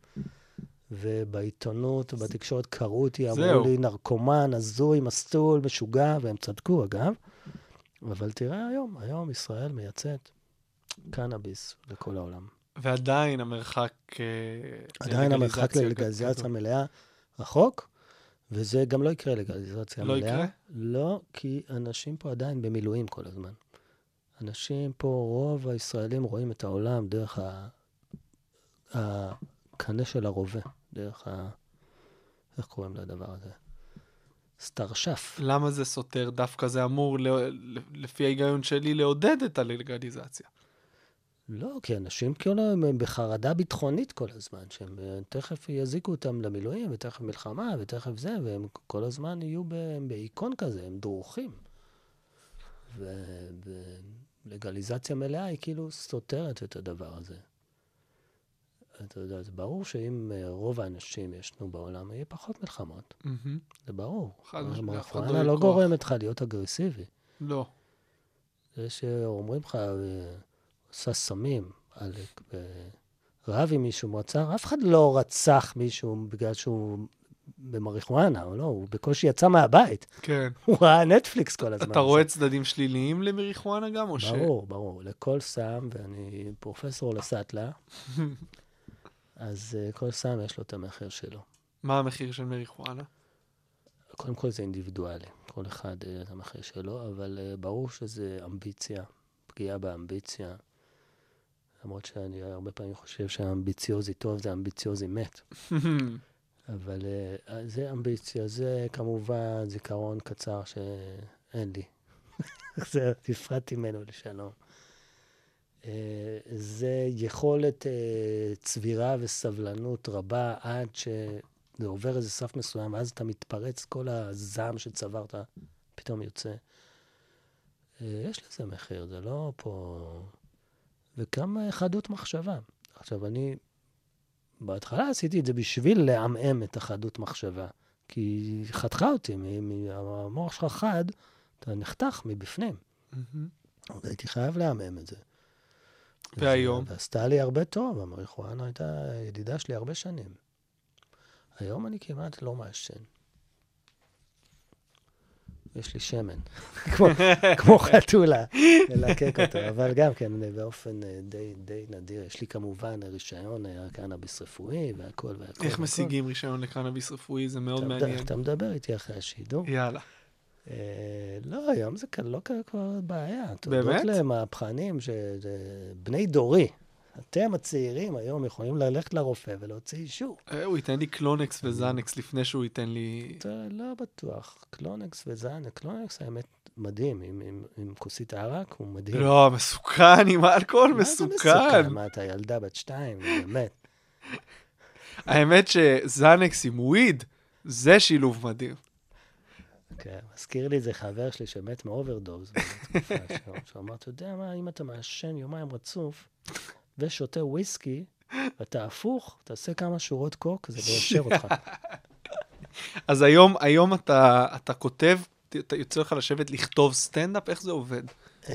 ובעיתונות ובתקשורת קראו אותי, אמרו זהו. לי, נרקומן, הזוי, מסטול, משוגע, והם צדקו, אגב. אבל תראה היום, היום ישראל מייצאת קנאביס לכל העולם. ועדיין המרחק... אה, עדיין המרחק ללגליזציה. מלאה רחוק, וזה גם לא יקרה לגליזציה לא מלאה. יקרה? לא, כי אנשים פה עדיין במילואים כל הזמן. אנשים פה, רוב הישראלים רואים את העולם דרך ה- הקנה של הרובה, דרך ה... איך קוראים לדבר הזה? סטרשף. למה זה סותר? דווקא זה אמור, לפי ההיגיון שלי, לעודד את הלגליזציה. לא, כי אנשים כאילו הם בחרדה ביטחונית כל הזמן, שהם אה, תכף יזיקו אותם למילואים, ותכף מלחמה, ותכף זה, והם כל הזמן יהיו ב- בהיכון כזה, הם דרוכים. ולגליזציה מלאה היא כאילו סותרת את הדבר הזה. אתה יודע, זה ברור שאם אה, רוב האנשים ישנו בעולם, יהיה פחות מלחמות. זה ברור. חד משמעית, אף אחד לא מריחואנה לא. גורמת לך להיות אגרסיבי. לא. זה שאומרים לך, אה, עושה סמים, עלק, ורב עם מישהו, מועצר, אף אחד לא רצח מישהו בגלל שהוא במריחואנה, או לא, הוא בקושי יצא מהבית. כן. הוא ראה נטפליקס כל הזמן. אתה רואה צדדים שליליים למריחואנה גם, או ש... ברור, ברור. לכל סם, ואני פרופסור לסאטלה, אז uh, כל סם יש לו את המחיר שלו. מה המחיר של מריחואנה? קודם כל זה אינדיבידואלי, כל אחד uh, המחיר שלו, אבל uh, ברור שזה אמביציה, פגיעה באמביציה. למרות שאני הרבה פעמים חושב שהאמביציוזי טוב זה אמביציוזי מת. אבל uh, זה אמביציה, זה כמובן זיכרון קצר שאין לי. זה, נפרדתי ממנו לשלום. Uh, זה יכולת uh, צבירה וסבלנות רבה עד שזה עובר איזה סף מסוים, ואז אתה מתפרץ, כל הזעם שצברת פתאום יוצא. Uh, יש לזה מחיר, זה לא פה... uh, חדות מחשבה. עכשיו, אני בהתחלה עשיתי את זה בשביל לעמעם את החדות מחשבה. כי היא חתכה אותי, המוח שלך חד, אתה נחתך מבפנים. אז הייתי חייב לעמעם את זה. והיום? ועשתה לי הרבה טוב, המריחואנה הייתה ידידה שלי הרבה שנים. היום אני כמעט לא מעשן. יש לי שמן, כמו, כמו חתולה, ללקק אותו, אבל גם כן, באופן אה, די, די נדיר. יש לי כמובן רישיון אה, קנאביס רפואי והכל והכל. איך. משיגים רישיון לקנאביס רפואי? זה מאוד מעניין. אתה מדבר איתי אחרי השידור. יאללה. אה, לא, היום זה לא כבר בעיה. תודות באמת? למהפכנים, שזה בני דורי. אתם הצעירים היום יכולים ללכת לרופא ולהוציא אישור. אה, הוא ייתן לי קלונקס וזנקס לפני שהוא ייתן לי... לא בטוח. קלונקס וזן, קלונקס האמת מדהים, עם, עם, עם כוסית ערק הוא מדהים. לא, מסוכן עם האלכוהול, מה זה מסוכן. מה, אתה ילדה בת שתיים, באמת. האמת שזנקס עם weed, זה שילוב מדהים. כן, מזכיר לי איזה חבר שלי שמת מאוברדוז. שאמר, אתה יודע מה, אם אתה מעשן יומיים רצוף ושותה וויסקי, אתה הפוך, תעשה כמה שורות קוק, זה מיישר אותך. אז היום, היום אתה, אתה כותב, אתה יוצא לך לשבת לכתוב סטנדאפ, איך זה עובד? אמ,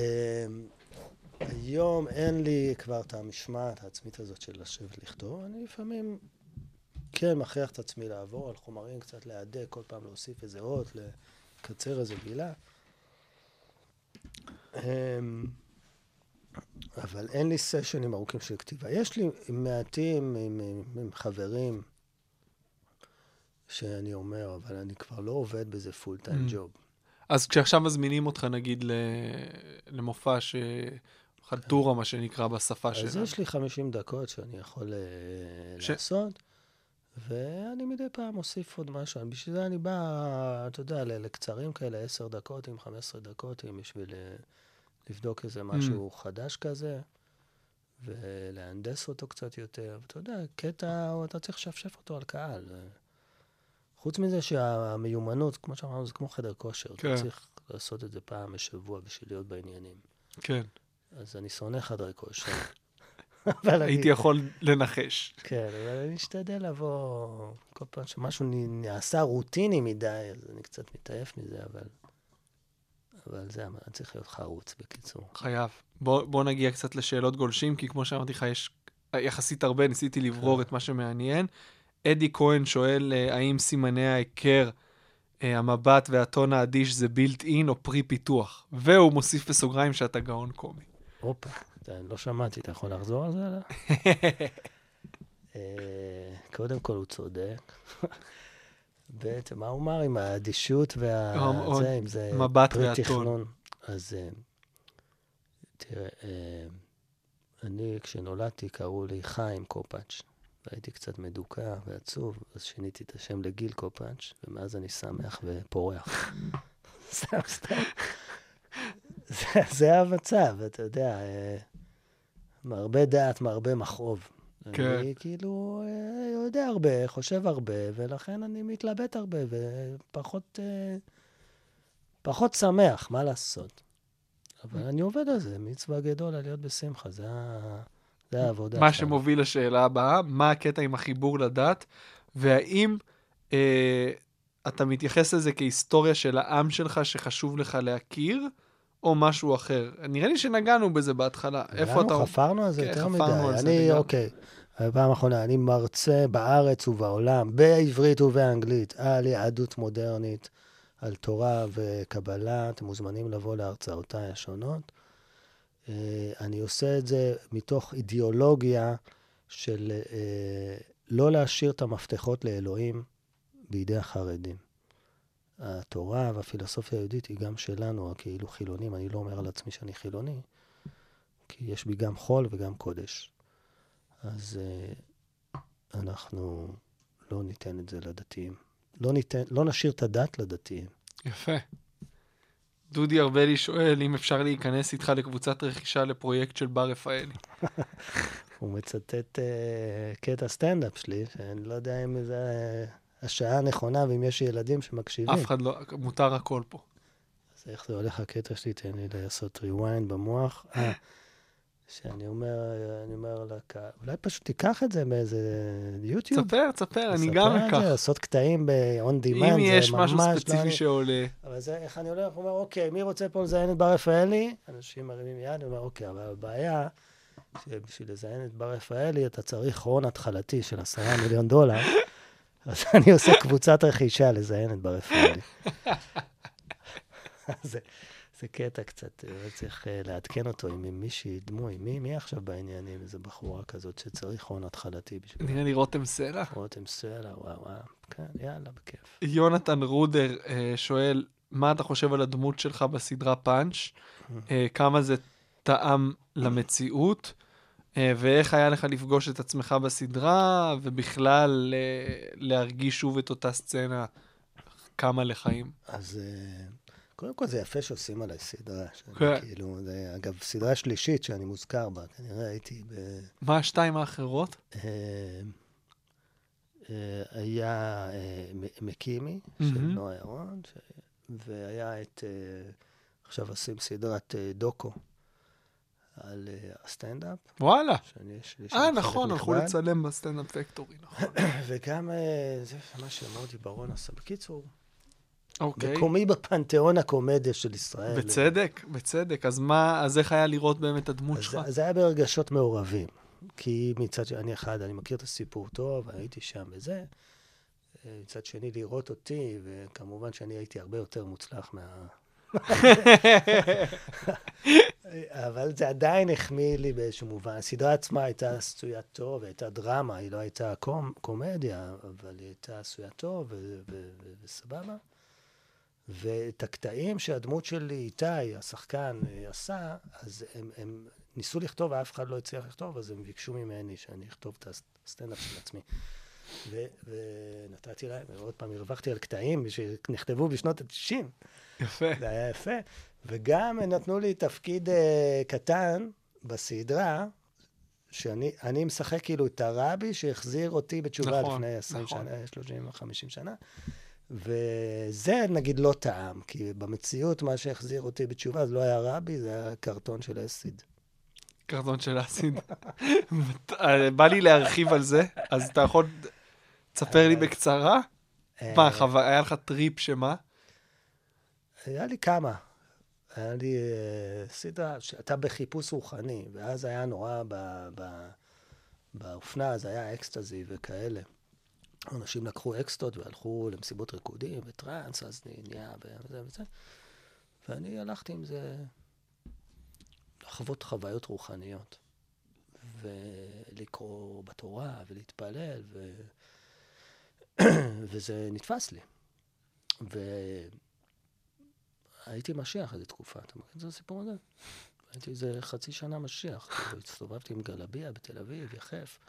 היום אין לי כבר את המשמעת העצמית הזאת של לשבת לכתוב. אני לפעמים כן מכריח את עצמי לעבור על חומרים, קצת להדק, כל פעם להוסיף איזה אות, לקצר איזה מילה. אבל אין לי סשנים ארוכים של כתיבה. יש לי מעטים עם, עם, עם חברים שאני אומר, אבל אני כבר לא עובד בזה פול טיים. ג'וב. אז כשעכשיו מזמינים אותך, נגיד. למופע ש... חלטורה, מה שנקרא בשפה אז שלנו. יש לי 50 דקות שאני יכול אה, ש- לעשות, ואני מדי פעם מוסיף עוד משהו. בשביל זה אני בא, אתה יודע, לקצרים כאלה, 10 דקות עם 15 דקות, עם בשביל אה, לבדוק איזה משהו חדש כזה, ולהנדס אותו קצת יותר. ואתה יודע, קטע, אתה צריך לשפשף אותו על קהל. חוץ מזה שהמיומנות, כמו שאמרנו, זה כמו חדר כושר. כן. אתה צריך לעשות את זה פעם בשבוע בשביל להיות בעניינים. כן, אז אני שונא חדרי כושר. אבל אני... הייתי יכול לנחש. כן, אבל אני אשתדל לבוא כל פעם שמשהו נעשה רוטיני מדי, אז אני קצת מתעייף מזה, אבל... אבל זה, אני צריך להיות חרוץ, בקיצור. חייב. בוא, בוא נגיע קצת לשאלות גולשים, כי כמו שאמרתי לך, יש יחסית הרבה, ניסיתי לברור את מה שמעניין. אדי כהן שואל, אה, האם סימני ההיכר, אה, המבט והטון האדיש זה בילט אין או פרי פיתוח? והוא מוסיף בסוגריים שאתה גאון קומי. הופה, לא שמעתי, אתה יכול לחזור על זה? אה, קודם כל, הוא צודק. ב', מה הוא אמר עם האדישות וה... זה, אם זה מבט פרי והטון. תכנון. אז אה, תראה, אה, אני, כשנולדתי, קראו לי חיים קופאץ', והייתי קצת מדוכא ועצוב, אז שיניתי את השם לגיל קופאץ', ומאז אני שמח ופורח. סתם, סתם. זה, זה המצב, אתה יודע, אה, מרבה דעת, מרבה מכאוב. כן. אני כאילו אה, יודע הרבה, חושב הרבה, ולכן אני מתלבט הרבה, ופחות אה, פחות שמח, מה לעשות? אבל אני עובד על זה, מצווה גדולה להיות בשמחה, זה, זה העבודה מה שלנו. שמוביל לשאלה הבאה, מה הקטע עם החיבור לדת, והאם אה, אתה מתייחס לזה כהיסטוריה של העם שלך שחשוב לך להכיר, או משהו אחר? נראה לי שנגענו בזה בהתחלה. איפה אתה... חפרנו על זה כן, יותר מדי. אני. אוקיי, הפעם האחרונה, אני מרצה בארץ ובעולם, בעברית ובאנגלית, על יהדות מודרנית, על תורה וקבלה. אתם מוזמנים לבוא להרצאותיי השונות. אה, אני עושה את זה מתוך אידיאולוגיה של אה, לא להשאיר את המפתחות לאלוהים בידי החרדים. התורה והפילוסופיה היהודית היא גם שלנו, הכאילו חילונים. אני לא אומר על עצמי שאני חילוני, כי יש בי גם חול וגם קודש. אז uh, אנחנו לא ניתן את זה לדתיים. לא, ניתן, לא נשאיר את הדת לדתיים. יפה. דודי ארבלי שואל אם אפשר להיכנס איתך לקבוצת רכישה לפרויקט של בר רפאלי. הוא מצטט uh, קטע סטנדאפ שלי, שאני לא יודע אם זה uh, השעה הנכונה ואם יש ילדים שמקשיבים. אף אחד לא, מותר הכל פה. אז איך זה הולך הקטע שלי? תן לי לעשות rewind במוח. שאני אומר, אני אומר לקהל, אולי פשוט תיקח את זה באיזה יוטיוב. תספר, תספר, אני גם את אקח. זה, לעשות קטעים ב-on demand, זה אם יש ממש משהו לא ספציפי אני- שעולה, אבל זה, איך אני הולך? הוא אומר, אוקיי, מי רוצה פה לזיין את בר רפאלי? אנשים מרימים יד, אני אומר, אוקיי, אבל הבעיה, שבשביל לזיין את בר רפאלי, אתה צריך הון התחלתי של עשרה מיליון דולר, אז אני עושה קבוצת רכישה לזיין את בר רפאלי. זה, קטע קצת, אה, צריך אה, לעדכן אותו עם מישהי דמוי. מי, מי עכשיו בעניינים? איזו בחורה כזאת שצריך הון התחלתי בשביל... נראה לי רותם סלע. רותם סלע, וואו, וואו. כן, יאללה, בכיף. יונתן רודר אה, שואל, מה אתה חושב על הדמות שלך בסדרה פאנץ'? אה, כמה זה טעם למציאות? אה, ואיך היה לך לפגוש את עצמך בסדרה, ובכלל אה, להרגיש שוב את אותה סצנה קמה לחיים? אז אה, קודם כל זה יפה שעושים עליי סדרה. כן. כאילו, זה אגב סדרה שלישית שאני מוזכר בה. כנראה הייתי ב... מה השתיים האחרות? אה, אה, היה אה, מקימי, של. נועה ירון, ש... והיה את... עכשיו עושים סדרת דוקו על הסטנדאפ. וואלה. אה, נכון, הלכו. לצלם בסטנדאפ פקטורי, נכון. וגם זה מה שמודי ברון עשה. בקיצור, אוקיי. מקומי בפנתיאון הקומדיה של ישראל. בצדק, בצדק. אז מה, אז איך היה לראות באמת את הדמות אז שלך? זה, זה היה ברגשות מעורבים. כי מצד שני, אני אחד, אני מכיר את הסיפור טוב, הייתי שם וזה. אה, מצד שני, לראות אותי, וכמובן שאני הייתי הרבה יותר מוצלח מה... אבל זה עדיין החמיא לי באיזשהו מובן. הסדרה עצמה הייתה עשויה טוב, הייתה דרמה, היא לא הייתה קום, קומדיה, אבל היא הייתה עשויה טוב וסבבה. ואת הקטעים שהדמות שלי, איתי, השחקן, אה, עשה, אז הם, הם ניסו לכתוב ואף אחד לא הצליח לכתוב, אז הם ביקשו ממני שאני אכתוב את הסטנדאפ של עצמי. ו- ונתתי להם, ועוד פעם הרווחתי על קטעים שנכתבו בשנות ה-90. יפה. זה היה יפה. וגם נתנו לי תפקיד uh, קטן בסדרה, שאני אני משחק כאילו את הרבי שהחזיר אותי בתשובה נכון, לפני 20 נכון. שנה, 30 או 50 שנה. וזה נגיד לא טעם, כי במציאות מה שהחזיר אותי בתשובה זה לא היה רבי, זה היה קרטון של אסיד. קרטון של אסיד. אה, בא לי להרחיב על זה, אז אתה יכול... תספר לי בקצרה. מה, אה, חו- היה לך טריפ שמה? היה לי כמה. היה לי סדרה שאתה בחיפוש רוחני, ואז היה נורא באופנה, אז היה אקסטזי וכאלה. אנשים לקחו אקסטות והלכו למסיבות ריקודים וטראנס, אז נהיה וזה וזה. ואני הלכתי עם זה לחוות חוויות רוחניות. ולקרוא בתורה ולהתפלל, ו... וזה נתפס לי. והייתי משיח איזה תקופה, אתה מכיר את זה הסיפור הזה? הייתי איזה חצי שנה משיח. כאילו, הסתובבתי עם גלביה בתל אביב, יחף,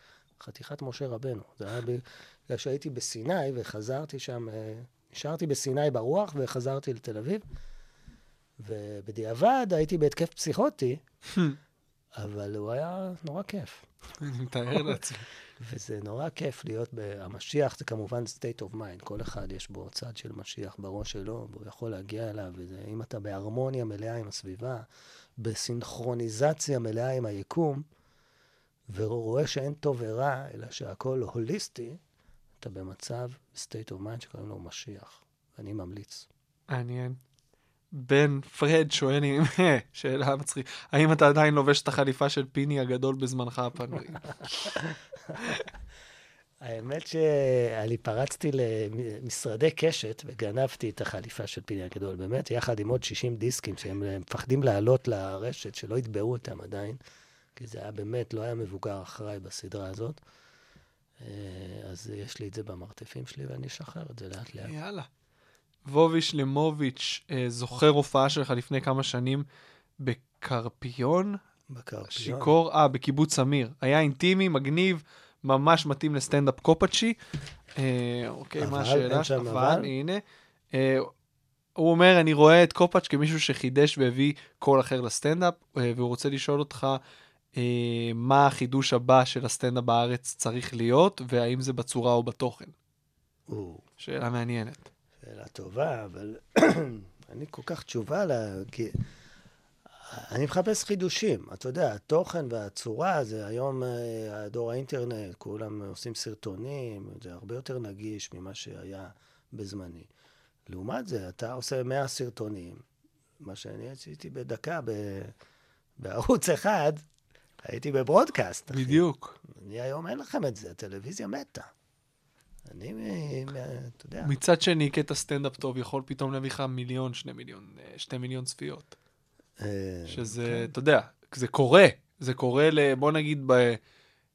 חתיכת משה רבנו. זה היה בגלל שהייתי בסיני וחזרתי שם, אה, נשארתי בסיני ברוח וחזרתי לתל אביב. ובדיעבד הייתי בהתקף פסיכוטי, אבל הוא היה נורא כיף. אני מתאר לעצמי. וזה נורא כיף להיות, ב... המשיח זה כמובן state of mind, כל אחד יש בו צד של משיח בראש שלו, והוא יכול להגיע אליו, וזה, אם אתה בהרמוניה מלאה עם הסביבה, בסינכרוניזציה מלאה עם היקום, ורואה שאין טוב ורע, אלא שהכל הוליסטי, אתה במצב, state of mind שקוראים לו משיח. אני ממליץ. מעניין. בן פרד שואל אם, שאלה מצחיקה, האם אתה עדיין לובש את החליפה של פיני הגדול בזמנך הפנוי? האמת שאני פרצתי למשרדי קשת וגנבתי את החליפה של פיני הגדול, באמת, יחד עם עוד 60 דיסקים שהם מפחדים לעלות לרשת, שלא יתבעו אותם עדיין, כי זה היה באמת, לא היה מבוגר אחראי בסדרה הזאת. אה, אז יש לי את זה במרתפים שלי ואני אשחרר את זה לאט לאט. יאללה. ווביש למוביץ', אה, זוכר הופעה שלך לפני כמה שנים בקרפיון? בקרפיון. שיכור, אה, בקיבוץ אמיר. היה אינטימי, מגניב, ממש מתאים לסטנדאפ קופצ'י. אה, אוקיי, אבל, מה השאלה? אין שם אבל? הנה. אה, הוא אומר, אני רואה את קופאץ' כמישהו שחידש והביא קול אחר לסטנדאפ, אה, והוא רוצה לשאול אותך מה החידוש הבא של הסטנדאפ בארץ צריך להיות, והאם זה בצורה או בתוכן. או, שאלה מעניינת. שאלה טובה, אבל אין לי כל כך תשובה לה, כי אני מחפש חידושים. אתה יודע, התוכן והצורה זה היום, אה, הדור האינטרנט, כולם עושים סרטונים, זה הרבה יותר נגיש ממה שהיה בזמני. לעומת זה, אתה עושה 100 סרטונים, מה שאני עשיתי בדקה ב... בערוץ אחד, הייתי בברודקאסט. אחי. בדיוק. אני היום אין לכם את זה, הטלוויזיה מתה. אני, אתה יודע, מצד שני, קטע סטנדאפ טוב יכול פתאום להביא לך מיליון, שני מיליון, שתי מיליון צפיות. אה, שזה, אתה יודע, זה קורה. זה קורה ל... בוא נגיד, ב...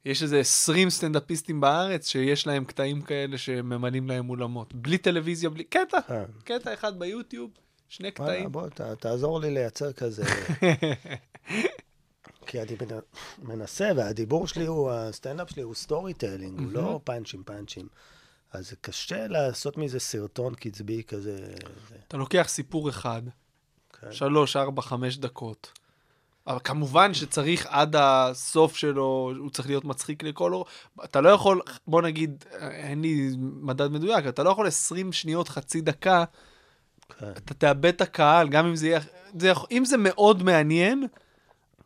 יש איזה 20 סטנדאפיסטים בארץ שיש להם קטעים כאלה שממלאים להם אולמות. בלי טלוויזיה, בלי... קטע, אה. קטע אחד ביוטיוב, שני קטעים. בוא, ת, תעזור לי לייצר כזה. כי אני מנ- מנסה, והדיבור שלי הוא, הסטנדאפ שלי הוא storytelling, הוא לא פאנצ'ים פאנצ'ים. אז זה קשה לעשות מזה סרטון קצבי כזה. זה, אתה לוקח סיפור אחד, כן. שלוש, ארבע, חמש דקות. אבל כמובן שצריך עד הסוף שלו, הוא צריך להיות מצחיק לכל אורכו. אתה לא יכול, בוא נגיד, אין לי מדד מדויק, אתה לא יכול 20 שניות, חצי דקה, כן. אתה תאבד את הקהל, גם אם זה יהיה... זה אם זה מאוד מעניין,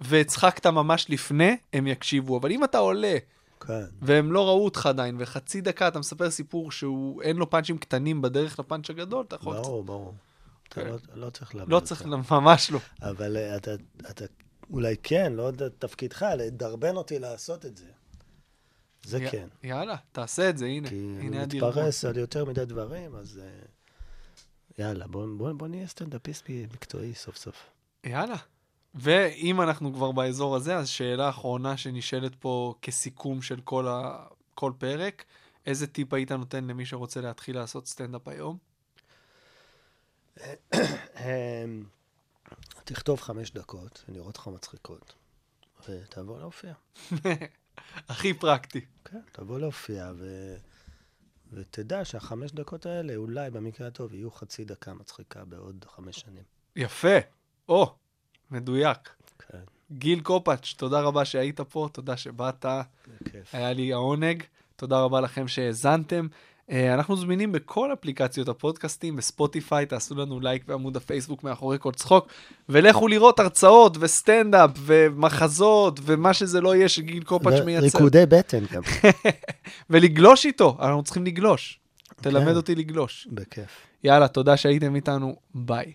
והצחקת ממש לפני, הם יקשיבו. אבל אם אתה עולה, כן. והם לא ראו אותך עדיין, וחצי דקה אתה מספר סיפור שהוא, אין לו פאנצ'ים קטנים בדרך לפאנץ' הגדול, אתה יכול... ברור, ברור. אתה כן. לא, לא צריך לאבד לא. צריך, ממש לא. אבל אה, אתה, אתה אולי כן, לא יודע, תפקידך, לדרבן אותי לעשות את זה. זה י- כן. יאללה, תעשה את זה, הנה. כי אני הנה הדרבון. מתפרס על יותר מדי דברים, אז אה, יאללה, בוא, בוא, בוא נהיה סטנדאפיסט מקצועי סוף סוף. יאללה. ואם אנחנו כבר באזור הזה, אז שאלה אחרונה שנשאלת פה כסיכום של כל, ה... כל פרק, איזה טיפ היית נותן למי שרוצה להתחיל לעשות סטנדאפ היום? אמ, תכתוב חמש דקות, ונראה אותך מצחיקות, ותבוא להופיע. הכי פרקטי. כן, תבוא להופיע, ו... ותדע שהחמש דקות האלה, אולי במקרה הטוב, יהיו חצי דקה מצחיקה בעוד חמש שנים. יפה. או, מדויק. כן, גיל קופטש, תודה רבה שהיית פה, תודה שבאת. היה לי העונג. תודה רבה לכם שהאזנתם. אה, אנחנו זמינים בכל אפליקציות הפודקאסטים, בספוטיפיי, תעשו לנו לייק בעמוד הפייסבוק מאחורי כל צחוק, ולכו לראות הרצאות וסטנדאפ ומחזות ומה שזה לא יהיה שגיל קופטש מייצר. ריקודי בטן גם. ולגלוש איתו, אנחנו צריכים לגלוש. תלמד כן. אותי לגלוש. בכיף. יאללה, תודה שהייתם איתנו, ביי.